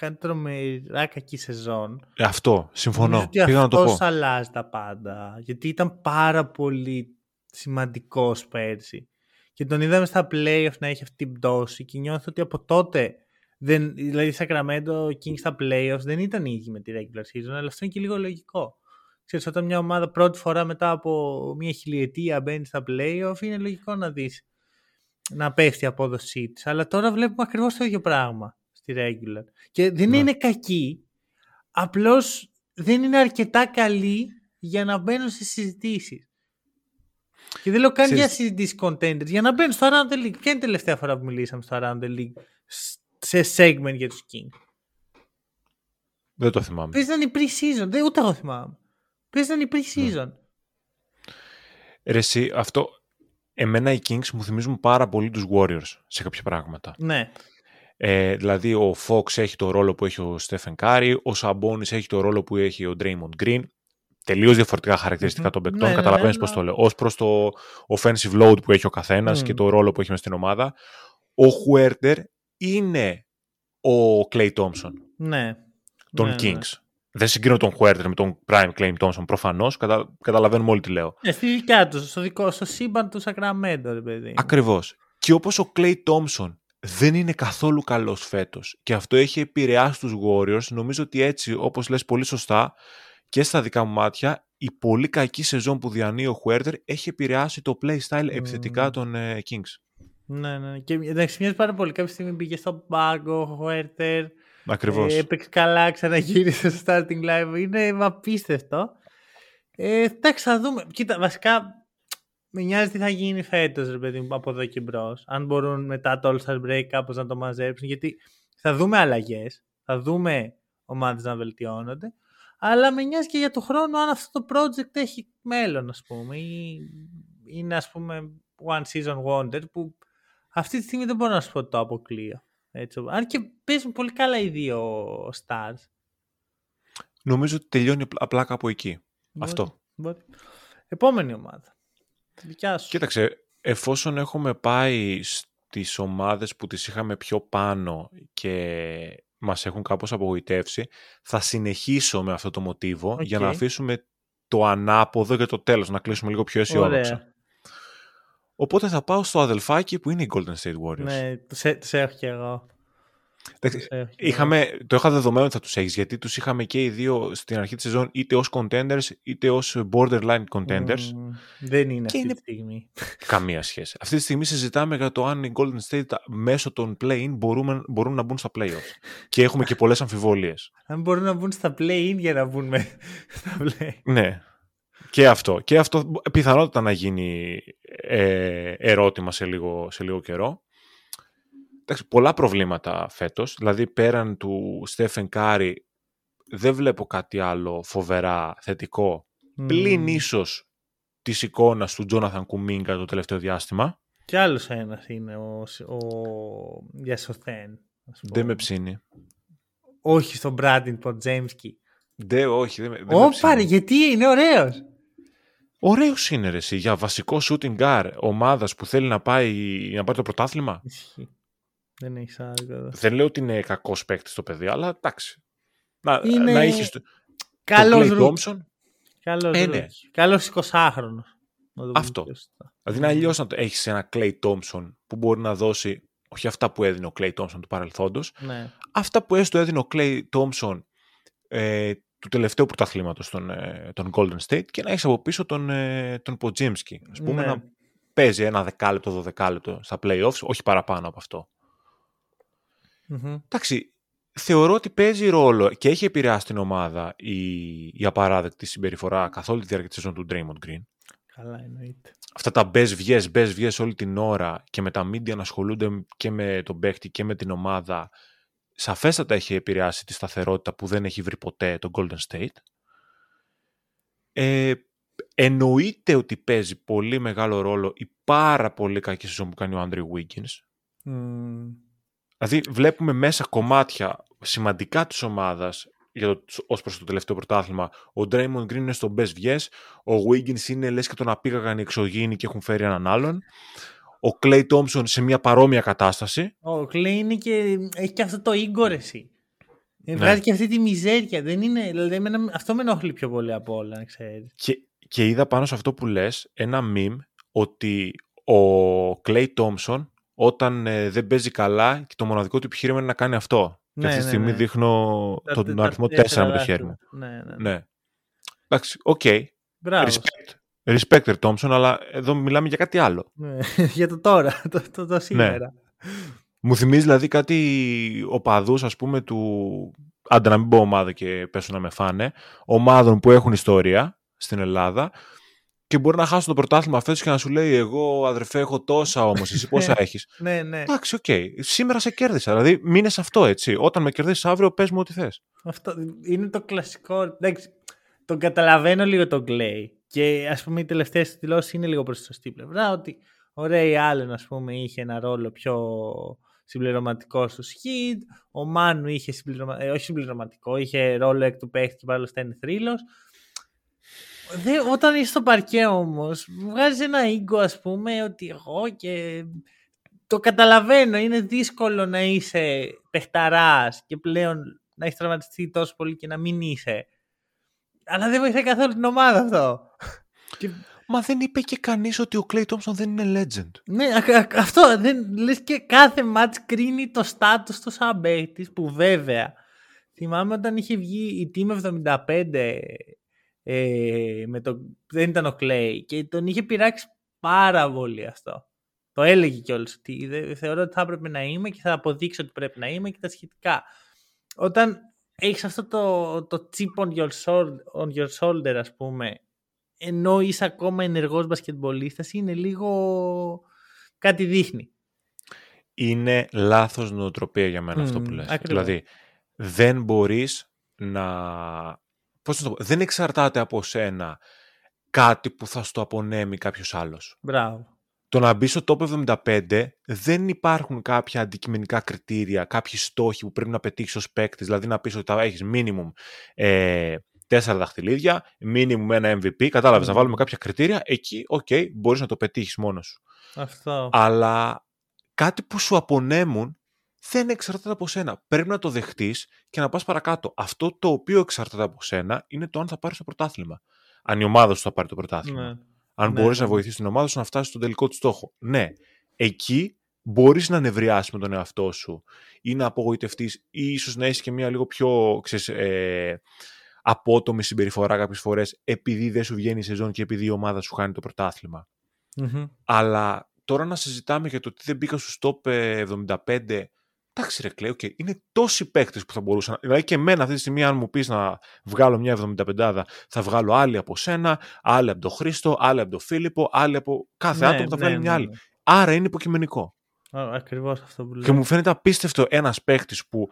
κάνει τρομερά κακή σεζόν. Ε, αυτό, συμφωνώ. Ότι Πήγα να το πω. αλλάζει τα πάντα. Γιατί ήταν πάρα πολύ σημαντικός πέρσι. Και τον είδαμε στα playoff να έχει αυτή την πτώση και νιώθω ότι από τότε δεν, δηλαδή, Sacramento Kings στα playoffs δεν ήταν ίδιοι με τη regular season, αλλά αυτό είναι και λίγο λογικό. Ξέρεις, όταν μια ομάδα πρώτη φορά μετά από μια χιλιετία μπαίνει στα playoff, είναι λογικό να δεις να πέφτει η απόδοσή της. Αλλά τώρα βλέπουμε ακριβώς το ίδιο πράγμα στη regular. Και δεν ναι. είναι κακή, απλώς δεν είναι αρκετά καλή για να μπαίνουν σε συζητήσεις. Και δεν λέω καν για συζητήσεις contenders, για να μπαίνουν στο Around the League. Ποια είναι η τελευταία φορά που μιλήσαμε στο Around the League σε segment για τους King. Δεν το θυμάμαι. Πες ήταν η pre-season. Δεν, ούτε εγώ θυμάμαι. Πες ήταν η pre-season. Ρε εσύ, αυτό... Εμένα οι Kings μου θυμίζουν πάρα πολύ τους Warriors σε κάποια πράγματα. Ναι. Ε, δηλαδή ο Fox έχει το ρόλο που έχει ο Stephen Curry, ο Sabonis έχει το ρόλο που έχει ο Draymond Green. Τελείως διαφορετικά χαρακτηριστικά των παικτών. Ναι, Καταλαβαίνεις ναι, πώς ναι. το λέω. Ω προς το offensive load που έχει ο καθένας και το ρόλο που έχει μες στην ομάδα. Ο Huerter είναι ο Clay Thompson. Ναι. Των ναι, Kings. Ναι. Δεν συγκρίνω τον Huerter με τον Prime Clay Thompson προφανώς. Κατα... Καταλαβαίνουμε όλοι τι λέω. Ναι, στη δικιά τους, στο δικό στο σύμπαν του Sacramento, ρε παιδί. Ακριβώς. Και όπως ο Clay Thompson δεν είναι καθόλου καλός φέτος και αυτό έχει επηρεάσει τους Warriors, νομίζω ότι έτσι, όπως λες πολύ σωστά, και στα δικά μου μάτια, η πολύ κακή σεζόν που διανύει ο Huerter έχει επηρεάσει το playstyle επιθετικά των uh, Kings. Ναι, ναι. Και εντάξει, μοιάζει πάρα πολύ. Κάποια στιγμή πήγε στο πάγκο, ο Χουέρτερ. Ακριβώς. Ε, έπαιξε καλά, ξαναγύρισε στο starting live. Είναι απίστευτο. Ε, εντάξει, θα δούμε. Κοίτα, βασικά με νοιάζει τι θα γίνει φέτος, ρε παιδί μου, από εδώ και μπρος. Αν μπορούν μετά το All Star Break κάπως να το μαζέψουν. Γιατί θα δούμε αλλαγές. Θα δούμε ομάδες να βελτιώνονται. Αλλά με νοιάζει και για το χρόνο αν αυτό το project έχει μέλλον, ας πούμε. Ή είναι, ας πούμε, one season wonder που αυτή τη στιγμή δεν μπορώ να σου πω το αποκλείω. Έτσι. Αν και παίζουν πολύ καλά οι δύο stars. Νομίζω ότι τελειώνει απλά κάπου εκεί. Αυτό. Επόμενη ομάδα. Δικιά σου. Κοίταξε, εφόσον έχουμε πάει στις ομάδες που τις είχαμε πιο πάνω και μας έχουν κάπως απογοητεύσει, θα συνεχίσω με αυτό το μοτίβο για να αφήσουμε το ανάποδο για το τέλος, να κλείσουμε λίγο πιο αισιόδοξα. Οπότε θα πάω στο αδελφάκι που είναι οι Golden State Warriors. Ναι, τους έχω και εγώ. Είχαμε, το είχα δεδομένο ότι θα τους έχεις, γιατί τους είχαμε και οι δύο στην αρχή της σεζόν είτε ως contenders είτε ως borderline contenders. δεν είναι αυτή τη στιγμή. Καμία σχέση. Αυτή τη στιγμή συζητάμε για το αν οι Golden State μέσω των play-in μπορούν, μπορούν να μπουν στα playoffs. και έχουμε και πολλές αμφιβολίες. Αν μπορούν να μπουν στα play-in για να μπουν στα play Ναι. Και αυτό. Και αυτό πιθανότητα να γίνει ε, ερώτημα σε λίγο, σε λίγο καιρό. Εντάξει, πολλά προβλήματα φέτος. Δηλαδή, πέραν του Στέφεν Κάρι, δεν βλέπω κάτι άλλο φοβερά θετικό. Μμ. Πλην ίσως της εικόνας του Τζόναθαν Κουμίνγκα το τελευταίο διάστημα. Κι άλλος ένας είναι ο, ο Γιασοθέν. Δεν με ψήνει. Όχι στον Μπράντιν Ποτζέμσκι. Δεν, όχι. Δεν, δεν Ω, πάρε, γιατί είναι ωραίος. Ωραίος είναι ρε, εσύ, για βασικό shooting guard ομάδας που θέλει να πάει να πάρει το πρωτάθλημα. Δεν έχεις άδικο. Δεν λέω ότι είναι κακός παίκτης το παιδί, αλλά εντάξει. Να, είναι... να έχεις το... Καλός τον Τόμψον. Καλός ε, ναι. Καλός 20χρονος. Αυτό. Δηλαδή να αλλιώς να το έχεις ένα Clay Thompson που μπορεί να δώσει όχι αυτά που έδινε ο Clay Thompson του παρελθόντος, ναι. αυτά που έστω έδινε ο Clay Thompson ε, του τελευταίου πρωταθλήματος των, ε, των Golden State και να έχεις από πίσω τον, ε, τον Ποτζίμσκι. Ας πούμε Ναι. να παίζει ένα δεκάλεπτο, δωδεκάλεπτο στα playoffs, όχι παραπάνω από αυτό. Μμμ. Εντάξει, θεωρώ ότι παίζει ρόλο και έχει επηρεάσει την ομάδα η, η απαράδεκτη συμπεριφορά καθ' όλη τη διάρκεια της σεζόν του Draymond Green. Καλά εννοείται. Αυτά τα μπες βγες, μπες βγες όλη την ώρα και με τα media να ασχολούνται και με τον παίχτη και με την ομάδα σαφέστατα έχει επηρεάσει τη σταθερότητα που δεν έχει βρει ποτέ το Golden State. Ε, εννοείται ότι παίζει πολύ μεγάλο ρόλο η πάρα πολύ κακή σεζόν που κάνει ο Andrew Wiggins. Μμμ. Δηλαδή βλέπουμε μέσα κομμάτια σημαντικά της ομάδας για το, ως προς το τελευταίο πρωτάθλημα. Ο Draymond Green είναι στο best yes, ο Wiggins είναι λες και τον απήγαγαν οι εξωγήινοι και έχουν φέρει έναν άλλον. Ο Clay Thompson σε μια παρόμοια κατάσταση. Ο Κλέι είναι και έχει και αυτό το ίγκο ρε εσύ. Ε, Ναι. Βγάζει και αυτή τη μιζέρια. Δεν είναι, δηλαδή, εμένα, αυτό με ενοχλεί πιο πολύ από όλα, να ξέρεις. Και, και είδα πάνω σε αυτό που λες ένα meme ότι ο Clay Thompson όταν ε, δεν παίζει καλά και το μοναδικό του επιχείρημα είναι να κάνει αυτό. Ναι, και αυτή τη ναι, στιγμή ναι. δείχνω Τα- τον τα αριθμό 4 τέσσερα με το χέρι δάχτυλα. μου. Ναι, ναι. Ναι. Εντάξει, οκ. Μπράβο. Respect. Respect, Thompson, αλλά εδώ μιλάμε για κάτι άλλο. Ναι. Για το τώρα, το, το, Ναι. το σήμερα. Μου θυμίζει δηλαδή κάτι οπαδούς, ας πούμε, του... Άντε να μην πω ομάδα και πέσω να με φάνε. Ομάδων που έχουν ιστορία στην Ελλάδα και μπορεί να χάσουν το πρωτάθλημα φέτος και να σου λέει εγώ αδερφέ έχω τόσα όμως, εσύ πόσα έχεις. Ναι, ναι. Εντάξει, οκ. Σήμερα σε κέρδισα. Δηλαδή, μείνε σε αυτό έτσι. Όταν με κερδίσεις αύριο, πες μου ό,τι θες. Αυτό είναι το κλασικό. Εντάξει, τον καταλαβαίνω λίγο τον Clay. Και ας πούμε οι τελευταίες δηλώσεις είναι λίγο προς τη σωστή πλευρά. Ότι ο Ray Allen, ας πούμε, είχε ένα ρόλο πιο συμπληρωματικό στο Heat. Ο Μάνου είχε συμπληρωμα... ε, όχι συμπληρωματικό, είχε ρόλο εκ του παίχτη και παράλληλα είναι θρύλο. Όταν είσαι στο παρκέ όμως, βγάζει ένα ego, ας πούμε, ότι εγώ και το καταλαβαίνω. Είναι δύσκολο να είσαι παιχταράς και πλέον να έχεις τραυματιστεί τόσο πολύ και να μην είσαι. Αλλά δεν βοηθάει καθόλου την ομάδα αυτό. Και... Μα δεν είπε και κανείς ότι ο Clay Thompson δεν είναι legend. Ναι, α, α, αυτό δεν λες και κάθε μάτς κρίνει το στάτους του σαν παίκτης, που βέβαια θυμάμαι όταν είχε βγει η Team 75 ε, με το, δεν ήταν ο Clay και τον είχε πειράξει πάρα πολύ αυτό. Το έλεγε κιόλας ότι δε- θεωρώ ότι θα έπρεπε να είμαι και θα αποδείξω ότι πρέπει να είμαι και τα σχετικά. Όταν έχεις αυτό το, το chip on your, shoulder, on your shoulder ας πούμε ενώ είσαι ακόμα ενεργός μπασκετμπολίστας είναι λίγο κάτι δείχνει. Είναι λάθος νοοτροπία για μένα αυτό που Μμμ, λες. ακριβώς. Δηλαδή, δεν μπορείς να. Πώς να το πω, δεν εξαρτάται από σένα κάτι που θα στο απονέμει κάποιος άλλος. Μπράβο. Το να μπει στο top 75 δεν υπάρχουν κάποια αντικειμενικά κριτήρια, κάποιοι στόχοι που πρέπει να πετύχεις ως παίκτης. Δηλαδή να πεις ότι θα έχεις minimum ε, τέσσερα δαχτυλίδια, minimum ένα MVP. Κατάλαβες Μμμ. να βάλουμε κάποια κριτήρια. Εκεί, OK, okay, μπορείς να το πετύχεις μόνος σου. Αυτό. Αλλά κάτι που σου απονέμουν δεν εξαρτάται από σένα. Πρέπει να το δεχτείς και να πας παρακάτω. Αυτό το οποίο εξαρτάται από σένα είναι το αν θα πάρεις το πρωτάθλημα. Αν η ομάδα σου θα πάρει το πρωτάθλημα. Ναι. Αν Ναι, μπορείς ναι, να ναι. βοηθήσεις την ομάδα σου να φτάσεις στον τελικό του στόχο. Ναι. Εκεί μπορείς να νευριάσεις με τον εαυτό σου ή να απογοητευτείς ή ίσως να έχεις και μια λίγο πιο ξέρεις, ε, απότομη συμπεριφορά κάποιες φορές επειδή δεν σου βγαίνει η σεζόν και επειδή η ομάδα σου χάνει το πρωτάθλημα. Μμμ. Αλλά τώρα να συζητάμε για το ότι δεν μπήκα στου top ε, 75 Εντάξει, ρε Κλέο, okay. είναι τόσοι παίκτες που θα μπορούσαν. Δηλαδή και εμένα αυτή τη στιγμή, αν μου πεις να βγάλω μια 75 θα βγάλω άλλη από σένα, άλλη από τον Χρήστο, άλλη από τον Φίλιππο, άλλη από κάθε ναι, άτομο θα βγάλει ναι, μια άλλη. Ναι. Άρα είναι υποκειμενικό. Ακριβώς αυτό που λέω. Και μου φαίνεται απίστευτο ένας παίκτης που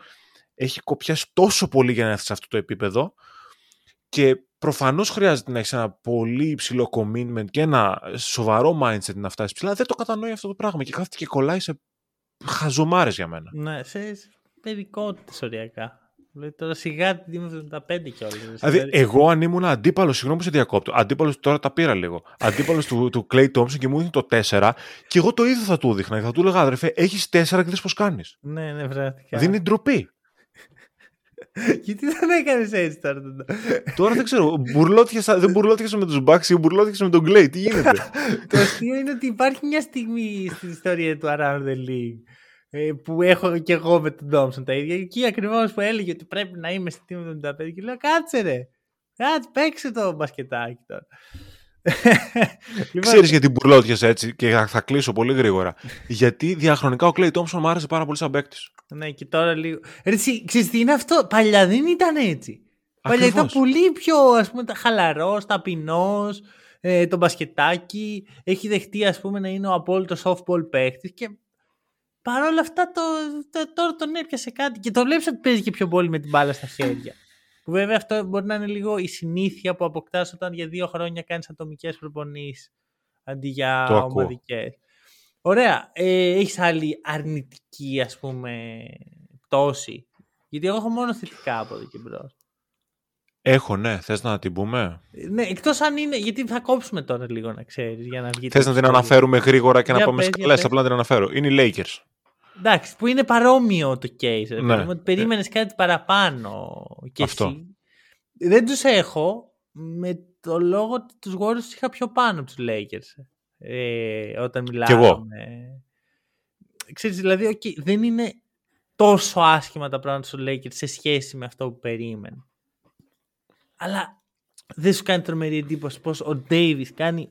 έχει κοπιάσει τόσο πολύ για να έρθει σε αυτό το επίπεδο και προφανώς χρειάζεται να έχεις ένα πολύ υψηλό commitment και ένα σοβαρό mindset να φτάσεις ψηλά. Δεν το κατανοεί αυτό το πράγμα και κάθεται και κολλάει σε χαζομάρες για μένα. Ναι, σε παιδικότητε οριακά. Λέει τώρα σιγά την τιμή 75 κιόλας. Δηλαδή, εγώ αν ήμουν αντίπαλος, συγγνώμη που σε διακόπτω, αντίπαλος τώρα τα πήρα λίγο. Αντίπαλος του, του Clay Thompson και μου έδινε το 4 και εγώ το ίδιο θα του δείχνα. Θα του έλεγα, αδερφέ, έχεις 4 και δεν πώς κάνεις. Ναι, ναι, βράδυ. Δίνει ντροπή. Γιατί δεν έκανες έτσι τώρα. Τώρα δεν ξέρω. Μπουρλότιασα, δεν μπουρλότιασα με τους Μπάξι ή μπουρλότιασα με τον Κλέι. Τι γίνεται; το αστείο είναι ότι υπάρχει μια στιγμή στην ιστορία του Around the League ε, που έχω και εγώ με τον Ντόμσον τα ίδια. Εκεί ακριβώς που έλεγε ότι πρέπει να είμαι στη τιμή 75 και λέω κάτσε ρε. Κάτσε, παίξε το μπασκετάκι τώρα. Λοιπόν, Ξέρεις γιατί μπουρλότιασα έτσι και θα κλείσω πολύ γρήγορα. γιατί διαχρονικά ο Κλέι Τόμψον μου άρεσε πάρα πολύ σαν παίκτης. Ναι, και τώρα λίγο. Ρε, ξέρεις τι είναι αυτό; Παλιά δεν ήταν έτσι. Παλιά ήταν πολύ πιο ας πούμε, χαλαρός, ταπεινός, ε, το μπασκετάκι. Έχει δεχτεί ας πούμε, να είναι ο απόλυτος softball παίκτης. Και παρόλα αυτά το, το, τώρα τον έπιασε κάτι. Και το βλέπεις ότι παίζει και πιο πολύ με την μπάλα στα χέρια. Που βέβαια αυτό μπορεί να είναι λίγο η συνήθεια που αποκτάς όταν για δύο χρόνια κάνεις ατομικές προπονήσεις αντί για ομαδικές. Ωραία. Ε, έχεις άλλη αρνητική ας πούμε πτώση; Γιατί εγώ έχω μόνο θετικά από εδώ και μπρος. Έχω, ναι. Θες να την πούμε; Ναι, εκτός αν είναι, γιατί θα κόψουμε τώρα λίγο να ξέρεις για να βγει. Θες να την αναφέρουμε γρήγορα και να πάμε σε καλές, απλά να την αναφέρω. Είναι οι Lakers. Εντάξει, που είναι παρόμοιο το case. Ναι. Ότι περίμενες κάτι παραπάνω και Αυτό. εσύ. Δεν τους έχω με το λόγο ότι τους Warriors είχα πιο πάνω από τους Lakers. Ε, όταν μιλάμε. Κι εγώ. Ξέρεις, δηλαδή, okay, δεν είναι τόσο άσχημα τα πράγματα στους Lakers σε σχέση με αυτό που περίμενε. Αλλά δεν σου κάνει τρομερή εντύπωση πως ο Davis κάνει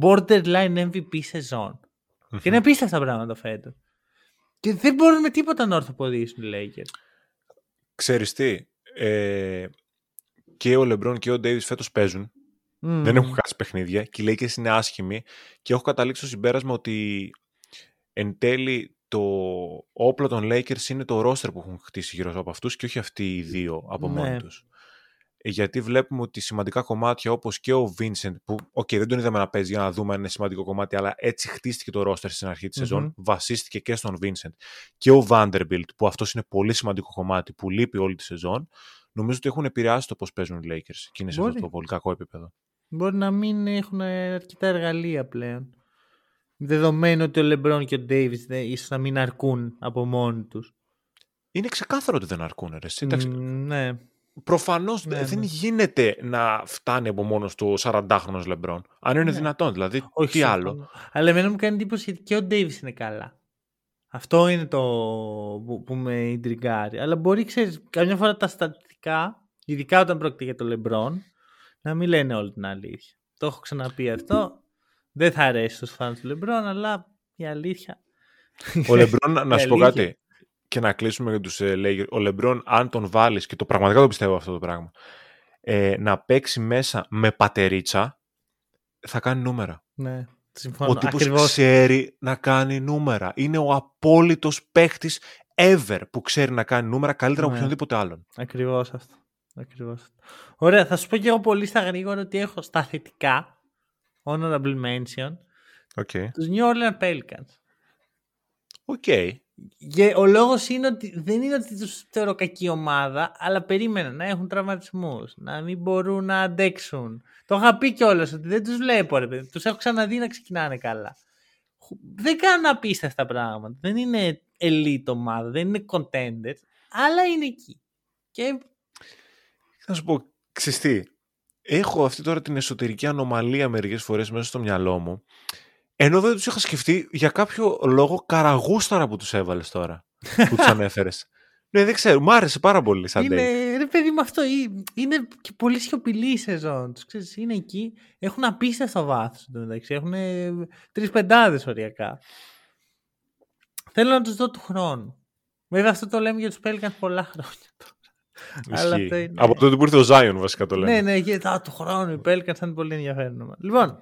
borderline MVP σεζόν. Mm-hmm. Και είναι απίστευτα πράγματα φέτος. Και δεν μπορούν με τίποτα να ορθοποδήσουν οι Lakers. Ξέρεις τι, ε, και ο Λεμπρόν και ο Ντέιβις φέτος παίζουν. Δεν έχουν χάσει παιχνίδια και οι Lakers είναι άσχημοι και έχω καταλήξει στο συμπέρασμα ότι εν τέλει το όπλο των Lakers είναι το roster που έχουν χτίσει γύρω από αυτούς και όχι αυτοί οι δύο από ναι. μόνοι τους γιατί βλέπουμε ότι σημαντικά κομμάτια όπως και ο Vincent, που okay, δεν τον είδαμε να παίζει για να δούμε αν είναι σημαντικό κομμάτι, αλλά έτσι χτίστηκε το roster στην αρχή της mm σεζόν, βασίστηκε και στον Vincent και ο Vanderbilt, που αυτός είναι πολύ σημαντικό κομμάτι που λείπει όλη τη σεζόν, νομίζω ότι έχουν επηρεάσει το πώς παίζουν οι Lakers και είναι σε αυτό το πολύ κακό επίπεδο. Μπορεί να μην έχουν αρκετά εργαλεία πλέον. Δεδομένου ότι ο LeBron και ο Davis ίσως να μην αρκούν από μόνοι τους. Είναι ξεκάθαρο ότι δεν αρκούν, ρε. Mm, ναι. Προφανώς ναι, δεν ναι. γίνεται να φτάνει από μόνος του 40χρονο Λεμπρόν. Αν είναι ναι. δυνατόν, δηλαδή. Όχι τι άλλο; Αλλά εμένα μου κάνει εντύπωση γιατί και ο Ντέιβις είναι καλά. Αυτό είναι το που, που με ιντριγκάρει. Αλλά μπορεί, ξέρεις, καμιά φορά τα στατιστικά, ειδικά όταν πρόκειται για το Λεμπρόν, να μην λένε όλη την αλήθεια. Το έχω ξαναπεί αυτό. Δεν θα αρέσει στους fans του Λεμπρόν, αλλά η αλήθεια. Ο Λεμπρόν, να σου πω κάτι και να κλείσουμε για τους ε, Ο Λεμπρόν, αν τον βάλεις, και το πραγματικά το πιστεύω αυτό το πράγμα, ε, να παίξει μέσα με πατερίτσα, θα κάνει νούμερα. Ναι, συμφωνώ. Ο τύπος ξέρει να κάνει νούμερα. Είναι ο απόλυτος παίχτης ever που ξέρει να κάνει νούμερα καλύτερα ναι. από οποιονδήποτε άλλον. Ακριβώς αυτό. Ακριβώς αυτό. Ωραία, θα σου πω και εγώ πολύ στα γρήγορα ότι έχω στα θετικά, honorable mention, okay. τους New Orleans Pelicans. OK. Okay. Και ο λόγος είναι ότι δεν είναι ότι τους θεωρώ κακή ομάδα, αλλά περίμενα να έχουν τραυματισμούς, να μην μπορούν να αντέξουν. Το είχα πει κιόλας ότι δεν τους βλέπω, ρε παιδί. Τους έχω ξαναδεί να ξεκινάνε καλά. Δεν κάνουν απίστευτα πράγματα. Δεν είναι elite ομάδα, δεν είναι contenders, αλλά είναι εκεί. Και... Θα σου πω, ξυστή, έχω αυτή τώρα την εσωτερική ανομαλία μερικές φορές μέσα στο μυαλό μου ενώ δεν τους είχα σκεφτεί για κάποιο λόγο καραγούσταρα που τους έβαλες τώρα. που τους ανέφερες. Ναι, δεν ξέρω. Μ' άρεσε πάρα πολύ σαν Είναι, ρε παιδί με αυτό. Είναι και πολύ σιωπηλή η σεζόν τους. Είναι εκεί. Έχουν απίστευτο βάθος μεταξύ. Έχουν τρεις πεντάδες οριακά. Θέλω να τους δω του χρόνου. Βέβαια αυτό το λέμε για τους Pelicans πολλά χρόνια τώρα. Αλλά αυτό είναι... Από τότε που ήρθε ο Zion βασικά το λέμε. Ναι, ναι, γιατί του χρόνου οι Pelicans θα είναι πολύ ενδιαφέρον. Λοιπόν,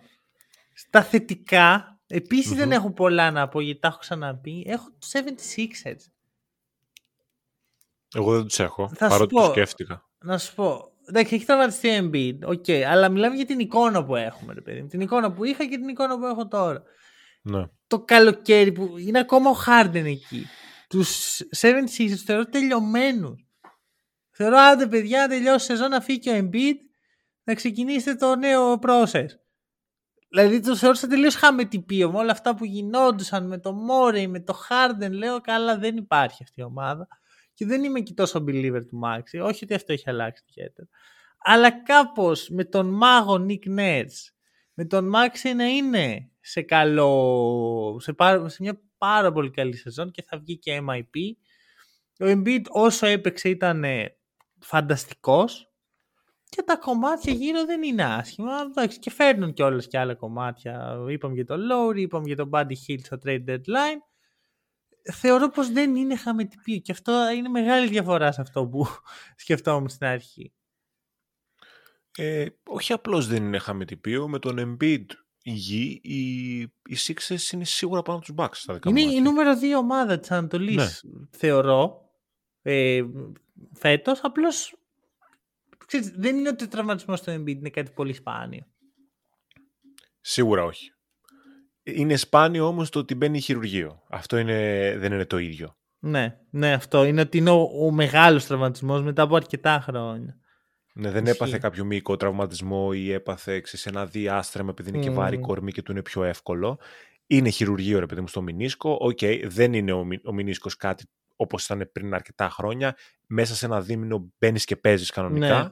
στα θετικά, επίσης δεν έχω πολλά να πω γιατί τα έχω ξαναπεί. Έχω τους 76ers. Εγώ δεν τους έχω, Θα σου παρότι πω. το σκέφτηκα. Να σου πω. Εντάξει, έχει τραυματιστεί ο Embiid, OK, αλλά μιλάμε για την εικόνα που έχουμε, ρε παιδί μου. Την εικόνα που είχα και την εικόνα που έχω τώρα. Ναι. Το καλοκαίρι που είναι ακόμα ο Harden εκεί. Τους 76ers τους θεωρώ τελειωμένους. Θεωρώ άντε παιδιά, να τελειώσει η σεζόν, να φύγει και ο Embiid, να ξεκινήσετε το νέο process. Δηλαδή το θεώρησα τελείως χαμαιτυπείο με όλα αυτά που γινόντουσαν με το Μόρεϊ, με το Harden. Λέω καλά, δεν υπάρχει αυτή η ομάδα. Και δεν είμαι και τόσο believer του Maxi. Όχι ότι αυτό έχει αλλάξει ιδιαίτερα. Αλλά κάπως με τον μάγο Nick Nurse, με τον Maxi να είναι σε καλό, σε, πάρα, σε μια πάρα πολύ καλή σεζόν και θα βγει και MIP. Ο Embiid όσο έπαιξε ήταν ε, φανταστικός και τα κομμάτια γύρω δεν είναι άσχημα. Εντάξει, και φέρνουν κιόλας και άλλα κομμάτια. Είπαμε για τον Lowry, είπαμε για τον Buddy Hill στο trade deadline. Θεωρώ πως δεν είναι χαμετυπίο και αυτό είναι μεγάλη διαφορά σε αυτό που σκεφτόμουν στην αρχή. Ε, όχι απλώς δεν είναι χαμετυπίο, με τον Embiid υγιή, οι, οι Sixers είναι σίγουρα πάνω από τους Bucks στα δικά μου Είναι η μάτια. νούμερο δύο ομάδα της Ανατολής, Ναι. θεωρώ, ε, φέτος. Απλώς, ξέρεις, δεν είναι ότι ο τραυματισμός του Embiid είναι κάτι πολύ σπάνιο. Σίγουρα όχι. Είναι σπάνιο όμως το ότι μπαίνει χειρουργείο. Αυτό είναι, δεν είναι το ίδιο. Ναι, ναι, αυτό είναι ότι είναι ο, ο μεγάλος τραυματισμός μετά από αρκετά χρόνια. Ναι, δεν Ισχύει. έπαθε κάποιο μυϊκό τραυματισμό ή έπαθε ξέρεις, ένα διάστρεμμα επειδή είναι και Μμμ. βαρύ κορμί και του είναι πιο εύκολο. Είναι χειρουργείο ρε παιδί μου στο μηνίσκο. Οκ, δεν είναι ο, μη- ο μηνίσκος κάτι όπως ήταν πριν αρκετά χρόνια. Μέσα σε ένα δίμηνο μπαίνεις και παίζεις κανονικά. Ναι.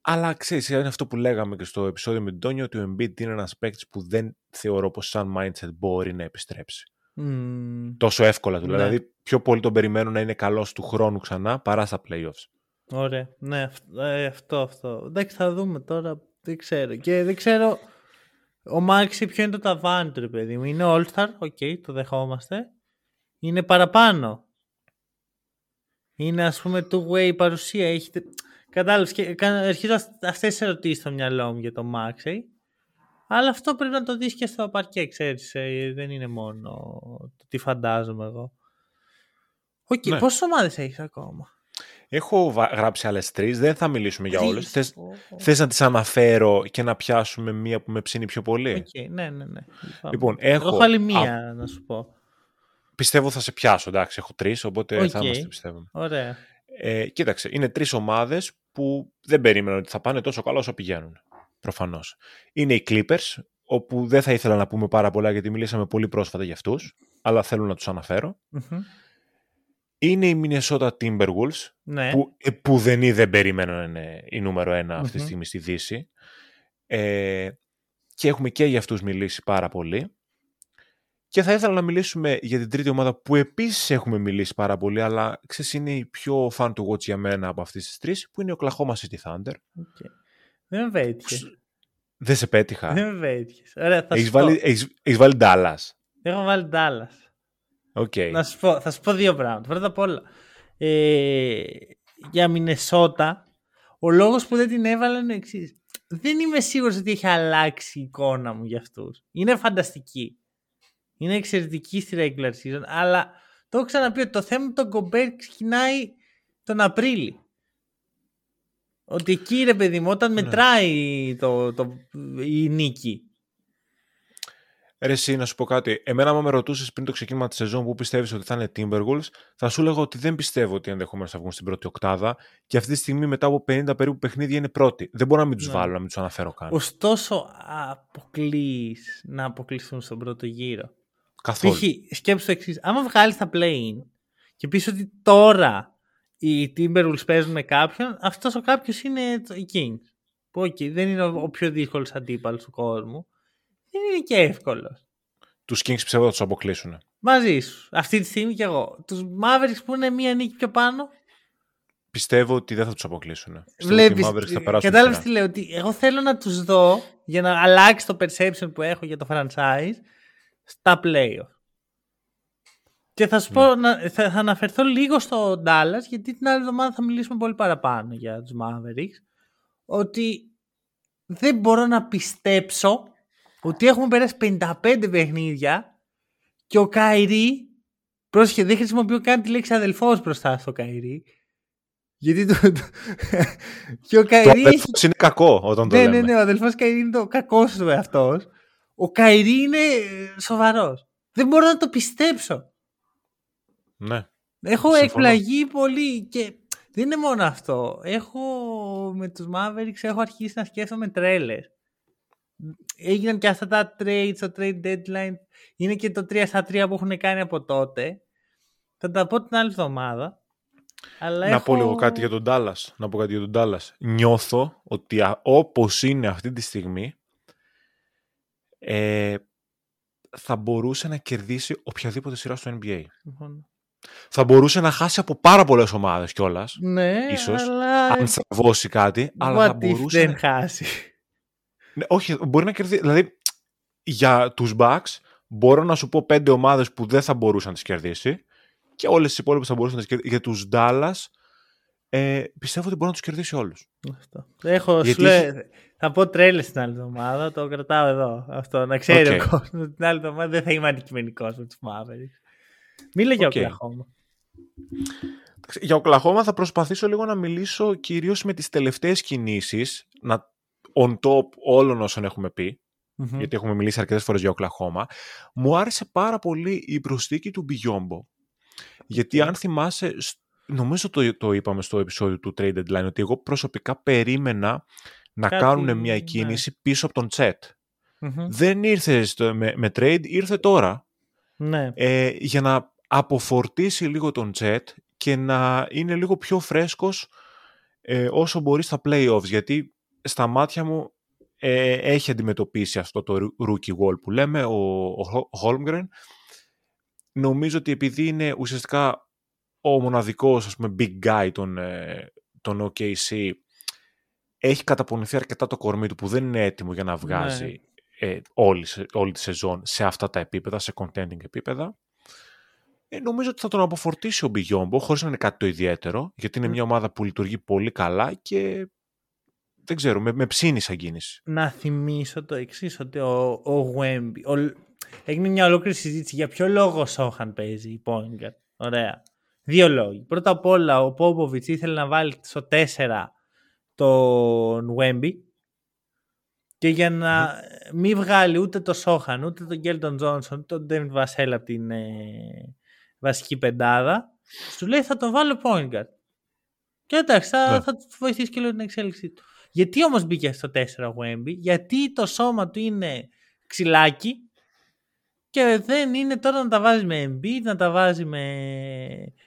Αλλά ξέρεις, είναι αυτό που λέγαμε και στο επεισόδιο με τον Τόνιο, ότι ο Embiid είναι ένας παίκτης που δεν θεωρώ πως σαν mindset μπορεί να επιστρέψει. Μμμ, Τόσο εύκολα του. Ναι. Δηλαδή, πιο πολύ τον περιμένω να είναι καλός του χρόνου ξανά παρά στα playoffs. ωραία, ναι, αυτό, ε, αυτό, αυτό. Εντάξει, θα δούμε τώρα, δεν ξέρω. Και δεν ξέρω, ο Μάξι ποιο είναι το ταβάνι του, ρε παιδί μου. Είναι All-Star, OK, το δεχόμαστε. Είναι παραπάνω. Είναι ας πούμε two-way παρουσία. Έχετε... Κατάλαβες, και κα- αρχίζω αυ- αυτές τις ερωτήσεις στο μυαλό μου για το Μάξι. Αλλά αυτό πρέπει να το δεις και στο παρκέ, ξέρεις. ε, δεν είναι μόνο το τι φαντάζομαι εγώ. Οκ, Ναι. πόσες ομάδες έχεις ακόμα; Έχω βα- γράψει άλλες τρεις, δεν θα μιλήσουμε για Τρεις. όλες. Θες, Ω, ω. θες να τις αναφέρω και να πιάσουμε μία που με ψήνει πιο πολύ; Οκ, ναι, ναι, ναι. Λοιπόν, Εγώ έχω- έχω άλλη μία, να σου πω. Πιστεύω θα σε πιάσω, εντάξει, έχω τρεις, οπότε θα Οκ. είμαστε πιστεύω. Ωραία. Ε, κοίταξε, είναι τρεις ομάδες που δεν περίμεναν ότι θα πάνε τόσο καλά όσο πηγαίνουν. Προφανώς. Είναι οι Clippers, όπου δεν θα ήθελα να πούμε πάρα πολλά γιατί μιλήσαμε πολύ πρόσφατα για αυτούς, αλλά θέλω να τους αναφέρω. Μμμ. Είναι οι Minnesota Timberwolves, Ναι. που, ε, που δεν, ή δεν περίμεναν να είναι η νούμερο ένα αυτή τη Μμμ. στιγμή στη Δύση. Ε, και έχουμε και για αυτούς μιλήσει πάρα πολύ. Και θα ήθελα να μιλήσουμε για την τρίτη ομάδα που επίσης έχουμε μιλήσει πάρα πολύ, αλλά ξέρεις είναι η πιο fun to watch για μένα από αυτές τις τρεις, που είναι ο Oklahoma City Thunder. OK. Δεν με πέτυχε. Δεν σε πέτυχα. Δεν με πέτυχε. Ωραία, θα Έχεις σου πω. βάλει, έχεις, έχεις βάλει Dallas. Έχω βάλει Dallas. OK. Να σου πω, θα σου πω δύο πράγματα. Πρώτα απ' όλα, ε, για Μινεσότα, ο λόγος που δεν την έβαλα είναι ο εξής. Δεν είμαι σίγουρος ότι έχει αλλάξει η εικόνα μου για αυτούς. Είναι φανταστική. Είναι εξαιρετική στη regular season, αλλά το έχω ξαναπεί ότι το θέμα με τον Γκομπέρ ξεκινάει τον Απρίλη. Ότι εκεί ρε παιδί μου, όταν Ναι. μετράει το, το, η νίκη. Ρε εσύ, να σου πω κάτι. Εμένα, άμα με ρωτούσες πριν το ξεκίνημα της σεζόν που πιστεύεις ότι θα είναι Timberwolves, θα σου έλεγα ότι δεν πιστεύω ότι ενδεχομένως θα βγουν στην πρώτη οκτάδα και αυτή τη στιγμή μετά από 50 περίπου παιχνίδια είναι πρώτη. Δεν μπορώ να μην τους Ναι. βάλω, να μην τους αναφέρω καν. Ωστόσο, αποκλείς να αποκλειστούν στον πρώτο γύρο. Καθόλου. Π.χ. σκέψου το εξής. Άμα βγάλεις τα play-in και πεις ότι τώρα οι Timberwolves παίζουν με κάποιον, αυτός ο κάποιος είναι το- οι Kings. Που okay, δεν είναι ο, ο πιο δύσκολος αντίπαλος του κόσμου. Δεν είναι και εύκολος. Τους Kings πιστεύω θα τους αποκλείσουν. Μαζί σου. Αυτή τη στιγμή κι εγώ. Τους Mavericks που είναι μία νίκη πιο πάνω. Πιστεύω ότι δεν θα τους αποκλείσουν. Βλέπει. Ότι οι Mavericks θα περάσουν Κατάλαβες ψηλά. τι λέω. Ότι εγώ θέλω να τους δω για να αλλάξει το perception που έχω για το franchise στα playoff. Και θα σου πω, να, θα, θα αναφερθώ λίγο στο Dallas, γιατί την άλλη εβδομάδα θα μιλήσουμε πολύ παραπάνω για τους Mavericks. Ότι δεν μπορώ να πιστέψω ότι έχουμε περάσει 55 παιχνίδια και ο Κάιρι, πρόσεχε, δεν χρησιμοποιώ καν τη λέξη αδελφός μπροστά στο Κάιρι, γιατί το. και ο Κάιρι. Το αδελφός είναι κακό όταν το ναι, ναι λέμε. Ναι, ναι, ο αδελφός Κάιρι είναι ο κακός του εαυτός. Ο Κάιρι είναι σοβαρός. Δεν μπορώ να το πιστέψω. Ναι. Έχω Συμφωνώ. εκπλαγεί πολύ και δεν είναι μόνο αυτό. Έχω με τους Mavericks έχω αρχίσει να σκέφτομαι τρέλες. Έγιναν και αυτά τα trades, το trade deadline. Είναι και το 3 στα 3 που έχουν κάνει από τότε. Θα τα πω την άλλη εβδομάδα. Αλλά να έχω... πω λίγο κάτι για τον Dallas. Να πω κάτι για τον Dallas. Νιώθω ότι όπως είναι αυτή τη στιγμή ε, θα μπορούσε να κερδίσει οποιαδήποτε σειρά στο NBA. Θα μπορούσε να χάσει από πάρα πολλές ομάδες κιόλας. Ναι, ίσως, αλλά... αν στραβώσει κάτι. αλλά θα μπορούσε. Δεν να... χάσει; Ναι, όχι, μπορεί να κερδίσει. Δηλαδή, για τους Bucks μπορώ να σου πω πέντε ομάδες που δεν θα μπορούσαν να τις κερδίσει και όλες τις υπόλοιπες θα μπορούσαν να τις κερδίσει. Για τους Dallas ε, πιστεύω ότι μπορεί να τους κερδίσει όλους. Έχω, Γιατί... λέει, θα πω τρέλες την άλλη εβδομάδα, το κρατάω εδώ. Αυτό, να ξέρει okay. ο κόσμος. Την άλλη εβδομάδα δεν θα είμαι αντικειμενικός με τους Mavericks. Μίλε για okay. Οκλαχώμα. Για Οκλαχώμα θα προσπαθήσω λίγο να μιλήσω κυρίως με τις τελευταίες κινήσεις, να, on top όλων όσων έχουμε πει, mm-hmm. γιατί έχουμε μιλήσει αρκετές φορές για Οκλαχώμα. Μου άρεσε πάρα πολύ η προσθήκη του Μπιγιόμπο. Γιατί αν θυμάσαι, νομίζω το, το είπαμε στο επεισόδιο του Trade Deadline, ότι εγώ προσωπικά περίμενα να Κάτι, κάνουν μια ναι. κίνηση πίσω από τον Τσέτ. Mm-hmm. Δεν ήρθε με, με trade, ήρθε τώρα. Ναι. Ε, για να αποφορτήσει λίγο τον Τσέτ και να είναι λίγο πιο φρέσκος ε, όσο μπορεί στα playoffs. Γιατί στα μάτια μου ε, έχει αντιμετωπίσει αυτό το rookie wall που λέμε, ο, ο Holmgren. Νομίζω ότι επειδή είναι ουσιαστικά ο μοναδικός ας πούμε, big guy των, ε, των OKC έχει καταπονηθεί αρκετά το κορμί του που δεν είναι έτοιμο για να βγάζει ναι. ε, όλη, όλη τη σεζόν σε αυτά τα επίπεδα, σε contending επίπεδα. Ε, νομίζω ότι θα τον αποφορτήσει ο Μπιγιόμπο, χωρίς να είναι κάτι το ιδιαίτερο, γιατί είναι μια ομάδα που λειτουργεί πολύ καλά και δεν ξέρω, με, με ψήνει σαν κίνηση. Να θυμίσω το εξής ότι ο, ο Γουέμπι, έγινε μια ολόκληρη συζήτηση για ποιο λόγο ο Σόχαν παίζει η Πόνγκερ. Ωραία. Δύο λόγοι. Πρώτα απ' όλα, ο Πόποβιτς ήθελε να βάλει στο 4 τον Wemby και για να μην βγάλει ούτε το Σόχαν, ούτε τον Γκέλτον Τζόνσον, ούτε τον Ντέμιτ Βασέλ από την ε, βασική πεντάδα, σου λέει θα τον βάλω point guard. Και εντάξει, θα, ναι. θα βοηθήσει και λίγο την εξέλιξή του. Γιατί όμως μπήκε στο 4 ο Wemby, γιατί το σώμα του είναι ξυλάκι και δεν είναι τώρα να τα βάζεις με Embiid, να τα βάζει με,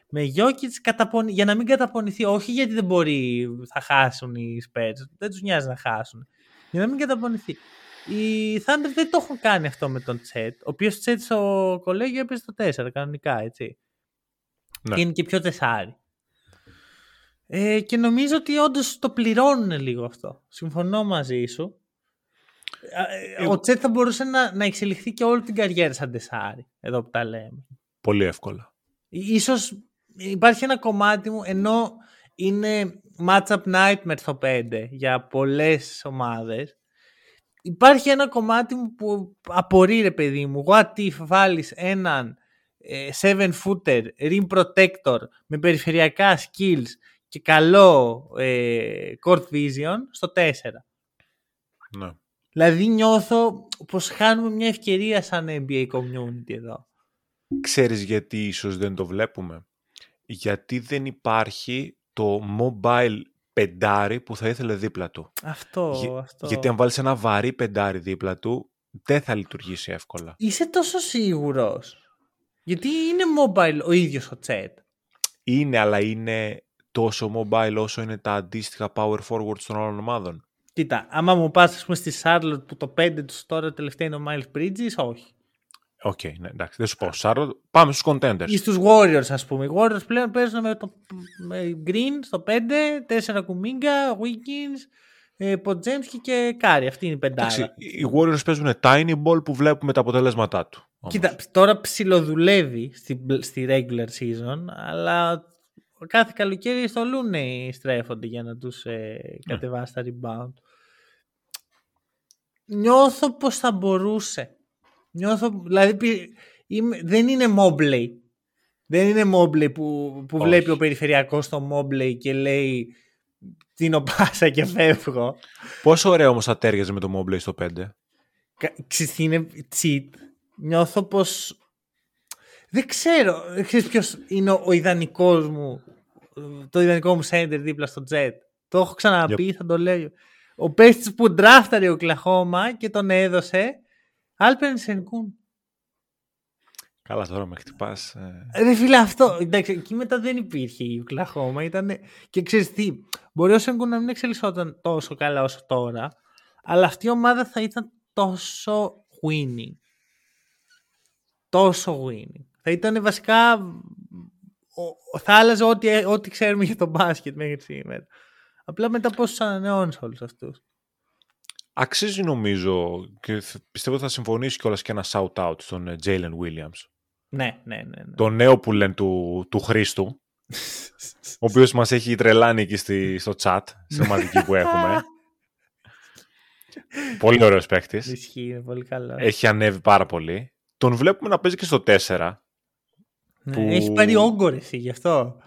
με Jokic για να μην καταπονηθεί. Όχι γιατί δεν μπορεί, θα χάσουν οι Spurs. Δεν τους νοιάζει να χάσουν. Για να μην καταπονηθεί. Οι Thunder δεν το έχουν κάνει αυτό με τον Τσέτ, ο οποίος Τσέτ στο κολέγιο έπαιζε το 4 κανονικά, έτσι. Ναι. Και είναι και πιο τεσάρι. Ε, και νομίζω ότι όντως το πληρώνουν λίγο αυτό. Συμφωνώ μαζί σου. Ε, ο Τσέτ θα μπορούσε να, να εξελιχθεί και όλη την καριέρα σαν τεσάρι, εδώ που τα λέμε. Πολύ εύκολα. Ίσως υπάρχει ένα κομμάτι μου, ενώ είναι matchup nightmare στο 5 για πολλές ομάδες, υπάρχει ένα κομμάτι μου που απορεί ρε παιδί μου. What if βάλεις έναν 7 ε, footer rim protector με περιφερειακά skills και καλό ε, court vision στο 4. Ναι. Δηλαδή νιώθω πως χάνουμε μια ευκαιρία σαν NBA community εδώ. Ξέρεις γιατί ίσως δεν το βλέπουμε; Γιατί δεν υπάρχει το mobile πεντάρι που θα ήθελε δίπλα του. Αυτό, αυτό. Γιατί αν βάλεις ένα βαρύ πεντάρι δίπλα του, δεν θα λειτουργήσει εύκολα. Είσαι τόσο σίγουρος; Γιατί είναι mobile ο ίδιος ο Τσέτ. Είναι, αλλά είναι τόσο mobile όσο είναι τα αντίστοιχα power forwards των άλλων ομάδων. Κοίτα, άμα μου πας ας πούμε στη Charlotte που το 5 τους τώρα τελευταία είναι ο Miles Bridges, όχι. Οκ, okay, ναι, εντάξει, δεν σου πω. Charlotte, πάμε στους contenders. Ή στους Warriors ας πούμε. Οι Warriors πλέον παίζουν με το με Green στο 5, 4 Kuminga, Wiggins, ε, Podziemski και Κάρι. Αυτή είναι η πεντάρα. οι Warriors παίζουν tiny ball που βλέπουμε τα αποτελέσματά του. Όμως. Κοίτα, τώρα ψιλοδουλεύει στη, στη regular season, αλλά κάθε καλοκαίρι στο Looney στρέφονται για να τους ε, Ναι. κατεβάσει τα rebound. Νιώθω πως θα μπορούσε. Νιώθω, δηλαδή πι- είμαι- δεν είναι Mobley. Δεν είναι Mobley που, που Όχι. βλέπει ο περιφερειακός το Mobley και λέει την πάσα και φεύγω. Πόσο ωραίο όμως θα τέριαζε με το Mobley στο 5. Κα- Ξέρεις τι είναι cheat. Νιώθω πως... Δεν ξέρω. Ξέρεις ποιος είναι ο, ο ιδανικός μου το ιδανικό μου center δίπλα στο Jet. Το έχω ξαναπεί, θα το λέω. Ο παίχτης που ντράφταρε ο Κλαχώμα και τον έδωσε Άλπερν Σενκούν. Καλά τώρα με χτυπάς. ε. Ρε φίλε αυτό, εντάξει, εκεί μετά δεν υπήρχε η Οκλαχώμα. Ήταν... Και ξέρεις τι, μπορεί ο Σενκούν να μην εξελισσόταν τόσο καλά όσο τώρα, αλλά αυτή η ομάδα θα ήταν τόσο winning. Τόσο winning. Θα ήταν βασικά, ο- θα άλλαζε ό,τι, ό,τι ξέρουμε για το μπάσκετ μέχρι σήμερα. Απλά μετά πώς τους ανανεώνεις όλους αυτούς. Αξίζει νομίζω και θ- πιστεύω ότι θα συμφωνήσει κιόλας και ένα shout-out στον ε, Jalen Williams. Ναι, ναι, ναι. ναι. Το νέο που λένε του, του Χρήστου, ο οποίος μας έχει τρελάνει εκεί στη, στο chat, στην ομαδική που έχουμε. πολύ ωραίος παίκτης. Ισχύει, είναι πολύ καλό. Έχει ανέβει πάρα πολύ. Τον βλέπουμε να παίζει και στο 4. Ναι, που- Έχει πάρει όγκο ρε εσύ, γι' αυτό.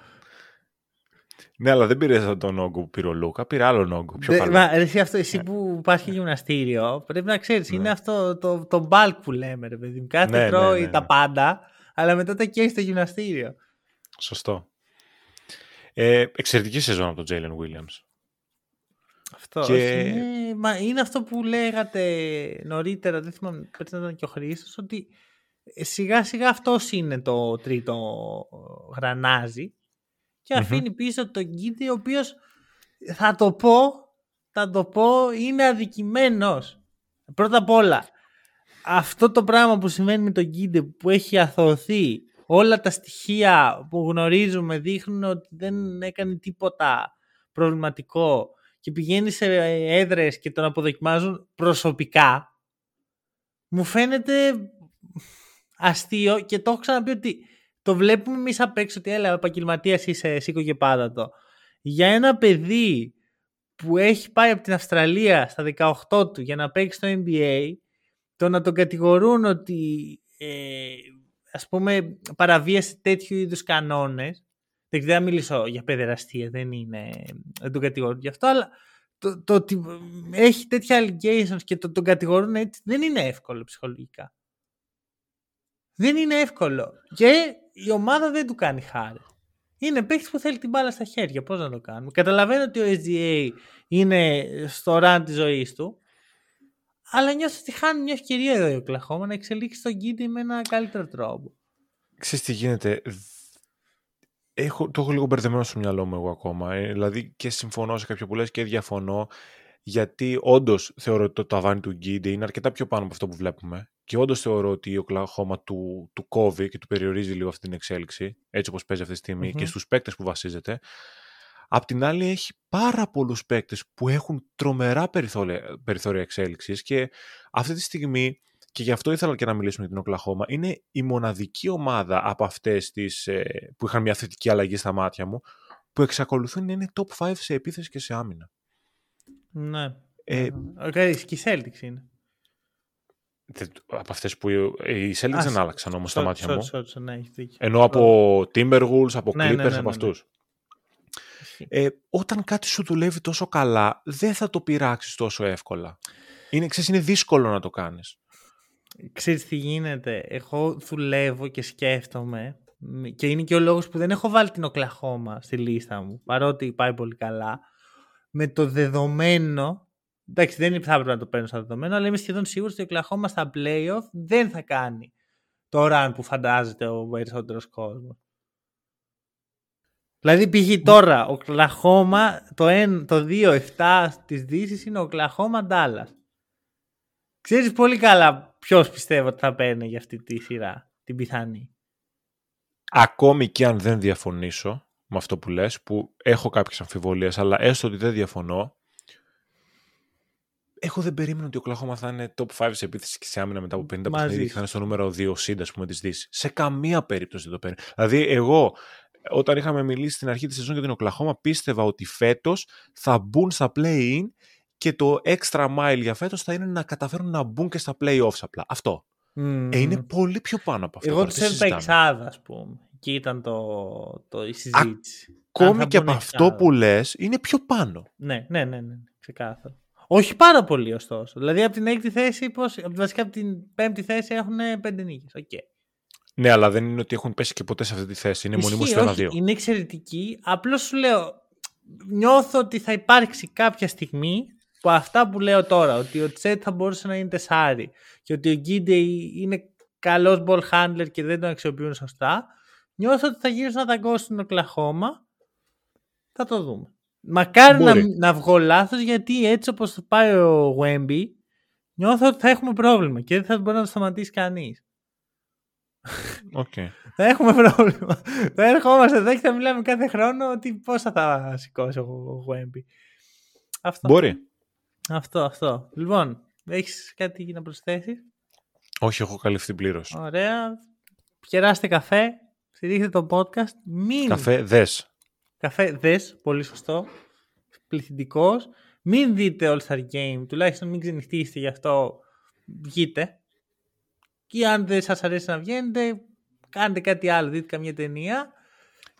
Ναι, αλλά δεν πήρε τον όγκο που πήρε ο Λούκα, πήρε άλλον όγκο. Πιο Δε- καλό. μα, ρε, εσύ, αυτό, εσύ που πας και γυμναστήριο, πρέπει να ξέρεις, Ναι. είναι αυτό το, το bulk που λέμε, ρε παιδί μου. Κάθε Ναι, ναι, τρώει ναι, ναι. τα πάντα, αλλά μετά τα καίει στο γυμναστήριο. Σωστό. Ε, εξαιρετική σεζόν από τον Jalen Williams. Αυτό. Και- όχι, είναι, μα είναι αυτό που λέγατε νωρίτερα, δεν θυμάμαι, πρέπει να ήταν και ο Χρήστος, ότι ε, σιγά σιγά αυτός είναι το τρίτο γρανάζι και Μμμ. αφήνει πίσω τον Γκίντι, ο οποίος θα το πω, θα το πω, είναι αδικημένος. Πρώτα απ' όλα, αυτό το πράγμα που συμβαίνει με τον Γκίντι που έχει αθωωθεί, όλα τα στοιχεία που γνωρίζουμε δείχνουν ότι δεν έκανε τίποτα προβληματικό και πηγαίνει σε έδρες και τον αποδοκιμάζουν προσωπικά, μου φαίνεται αστείο και το έχω ξαναπεί ότι το βλέπουμε εμείς απ' έξω ότι έλα, επαγγελματίας είσαι, σήκω και πάντα το. Για ένα παιδί που έχει πάει από την Αυστραλία στα 18 του για να παίξει στο NBA, το να τον κατηγορούν ότι ε, ας πούμε παραβίασε τέτοιου είδους κανόνες, δεν ξέρω να μιλήσω για παιδεραστία, δεν είναι, δεν τον κατηγορούν γι' αυτό, αλλά το, το ότι έχει τέτοια allegations και το, τον κατηγορούν έτσι δεν είναι εύκολο ψυχολογικά. Δεν είναι εύκολο. Και η ομάδα δεν του κάνει χάρη. Είναι παίκτης που θέλει την μπάλα στα χέρια. Πώς να το κάνουμε. Καταλαβαίνω ότι ο SGA είναι στο ραν της ζωής του. Αλλά νιώθω ότι χάνει μια ευκαιρία εδώ η Οκλαχώμα να εξελίξει τον Γκίντι με ένα καλύτερο τρόπο. Ξέρεις τι γίνεται; Έχω, το έχω λίγο μπερδεμένο στο μυαλό μου εγώ ακόμα. Ε, δηλαδή και συμφωνώ σε κάποιο που λες και διαφωνώ. Γιατί όντως θεωρώ ότι το ταβάνι του Γκίντι είναι αρκετά πιο πάνω από αυτό που βλέπουμε. Και όντως θεωρώ ότι η Οκλαχώμα του, του κόβει και του περιορίζει λίγο αυτή την εξέλιξη, έτσι όπως παίζει αυτή τη στιγμη Μμμ. και στους παίκτες που βασίζεται. Απ' την άλλη, έχει πάρα πολλούς παίκτες που έχουν τρομερά περιθώρια, περιθώρια εξέλιξης και αυτή τη στιγμή, και γι' αυτό ήθελα και να μιλήσουμε για την Οκλαχώμα, είναι η μοναδική ομάδα από αυτές ε, που είχαν μια θετική αλλαγή στα μάτια μου, που εξακολουθούν να είναι top 5 σε επίθεση και σε άμυνα. Ναι. Ε, Okay, και η Celtics είναι. Δεν- από αυτές που. ε, Οι Celtics Α, δεν άλλαξαν όμως στα Sorry, μάτια sorry, μου. sorry, sorry, ναι, έχει δίκιο. Ενώ από Timberwolves, από Ναι, Clippers, ναι, ναι, από ναι, ναι. αυτούς. Ε, όταν κάτι σου δουλεύει τόσο καλά, δεν θα το πειράξεις τόσο εύκολα. Είναι, ξέρεις, είναι δύσκολο να το κάνεις. Ξέρεις τι γίνεται. Εγώ δουλεύω και σκέφτομαι και είναι και ο λόγος που δεν έχω βάλει την Οκλαχώμα στη λίστα μου παρότι πάει πολύ καλά με το δεδομένο εντάξει δεν θα έπρεπε να το παίρνω σαν δεδομένο αλλά είμαι σχεδόν σίγουρος ότι η Οκλαχώμα στα playoff δεν θα κάνει το run που φαντάζεται ο περισσότερος κόσμος. Δηλαδή π.χ. τώρα ο Οκλαχώμα το, 1, το 2-7 της Δύσης είναι ο Οκλαχώμα Ντάλλας. Ξέρεις πολύ καλά ποιος πιστεύω ότι θα παίρνει για αυτή τη σειρά, την πιθανή. Ακόμη και αν δεν διαφωνήσω με αυτό που λες, που έχω κάποιες αμφιβολίες, αλλά έστω ότι δεν διαφωνώ, εγώ δεν περίμενα ότι ο Κλαχώμα θα είναι top 5 σε επίθεση και σε άμυνα μετά από 50 παιχνίδια και θα είναι στο νούμερο 2 σύντα, ας πούμε, της Δύσης. Σε καμία περίπτωση δεν το παίρνει. Δηλαδή, εγώ όταν είχαμε μιλήσει στην αρχή της σεζόν για την Οκλαχώμα, πίστευα ότι φέτος θα μπουν στα play-in και το extra mile για φέτος θα είναι να καταφέρουν να μπουν και στα play-offs απλά. Αυτό. Mm. Ε, είναι πολύ πιο πάνω από αυτό. Εγώ τους έβλεπα εξάδα, ας πούμε. Και ήταν το, το, η συζήτηση. Ακόμη και από αυτό που λες, είναι πιο πάνω. Ναι, ναι, ναι, ναι, ξεκάθαρα. Όχι πάρα πολύ ωστόσο. Δηλαδή από την έκτη θέση, πώς, βασικά από την πέμπτη θέση έχουν πέντε νίκες. Okay. Ναι, αλλά δεν είναι ότι έχουν πέσει και ποτέ σε αυτή τη θέση. Είναι μονίμω στο ένα-δύο. Είναι εξαιρετική. Απλώς σου λέω, νιώθω ότι θα υπάρξει κάποια στιγμή που αυτά που λέω τώρα, ότι ο Τσέτ θα μπορούσε να είναι τεσάρι και ότι ο Γκίντε είναι καλός ball handler και δεν τον αξιοποιούν σωστά, νιώθω ότι θα γυρίσουν να ταγκώσουν τον Οκλαχώμα. Θα το δούμε. Μακάρι να, να βγω λάθος γιατί έτσι όπως θα πάει ο Wemby, νιώθω ότι θα έχουμε πρόβλημα και δεν θα μπορεί να το σταματήσει κανείς. Okay. θα έχουμε πρόβλημα. θα ερχόμαστε εδώ και θα μιλάμε κάθε χρόνο ότι πόσα θα σηκώσει ο Wemby. Αυτό. Μπορεί. Αυτό, αυτό. Λοιπόν, έχεις κάτι να προσθέσεις; Όχι, έχω καλυφθεί πλήρως. Ωραία. Κεράστε καφέ. Στηρίχτε το podcast. Μην... Καφέ δες. Καφέ δες. Πολύ σωστό. Πληθυντικός. Μην δείτε All Star Game. Τουλάχιστον μην ξενυχτήσετε γι' αυτό. Βγείτε. Και αν δεν σας αρέσει να βγαίνετε, κάντε κάτι άλλο. Δείτε καμία ταινία.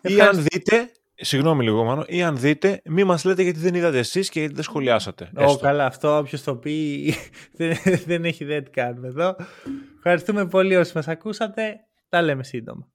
Ή αν δείτε, Συγγνώμη λίγο, Μάνο. Ή αν δείτε, μη μας λέτε γιατί δεν είδατε εσείς και γιατί δεν σχολιάσατε. Ω, καλά, αυτό όποιος το πει δεν, δεν έχει ιδέα τι κάνουμε εδώ. Ευχαριστούμε πολύ όσοι μας ακούσατε. Τα λέμε σύντομα.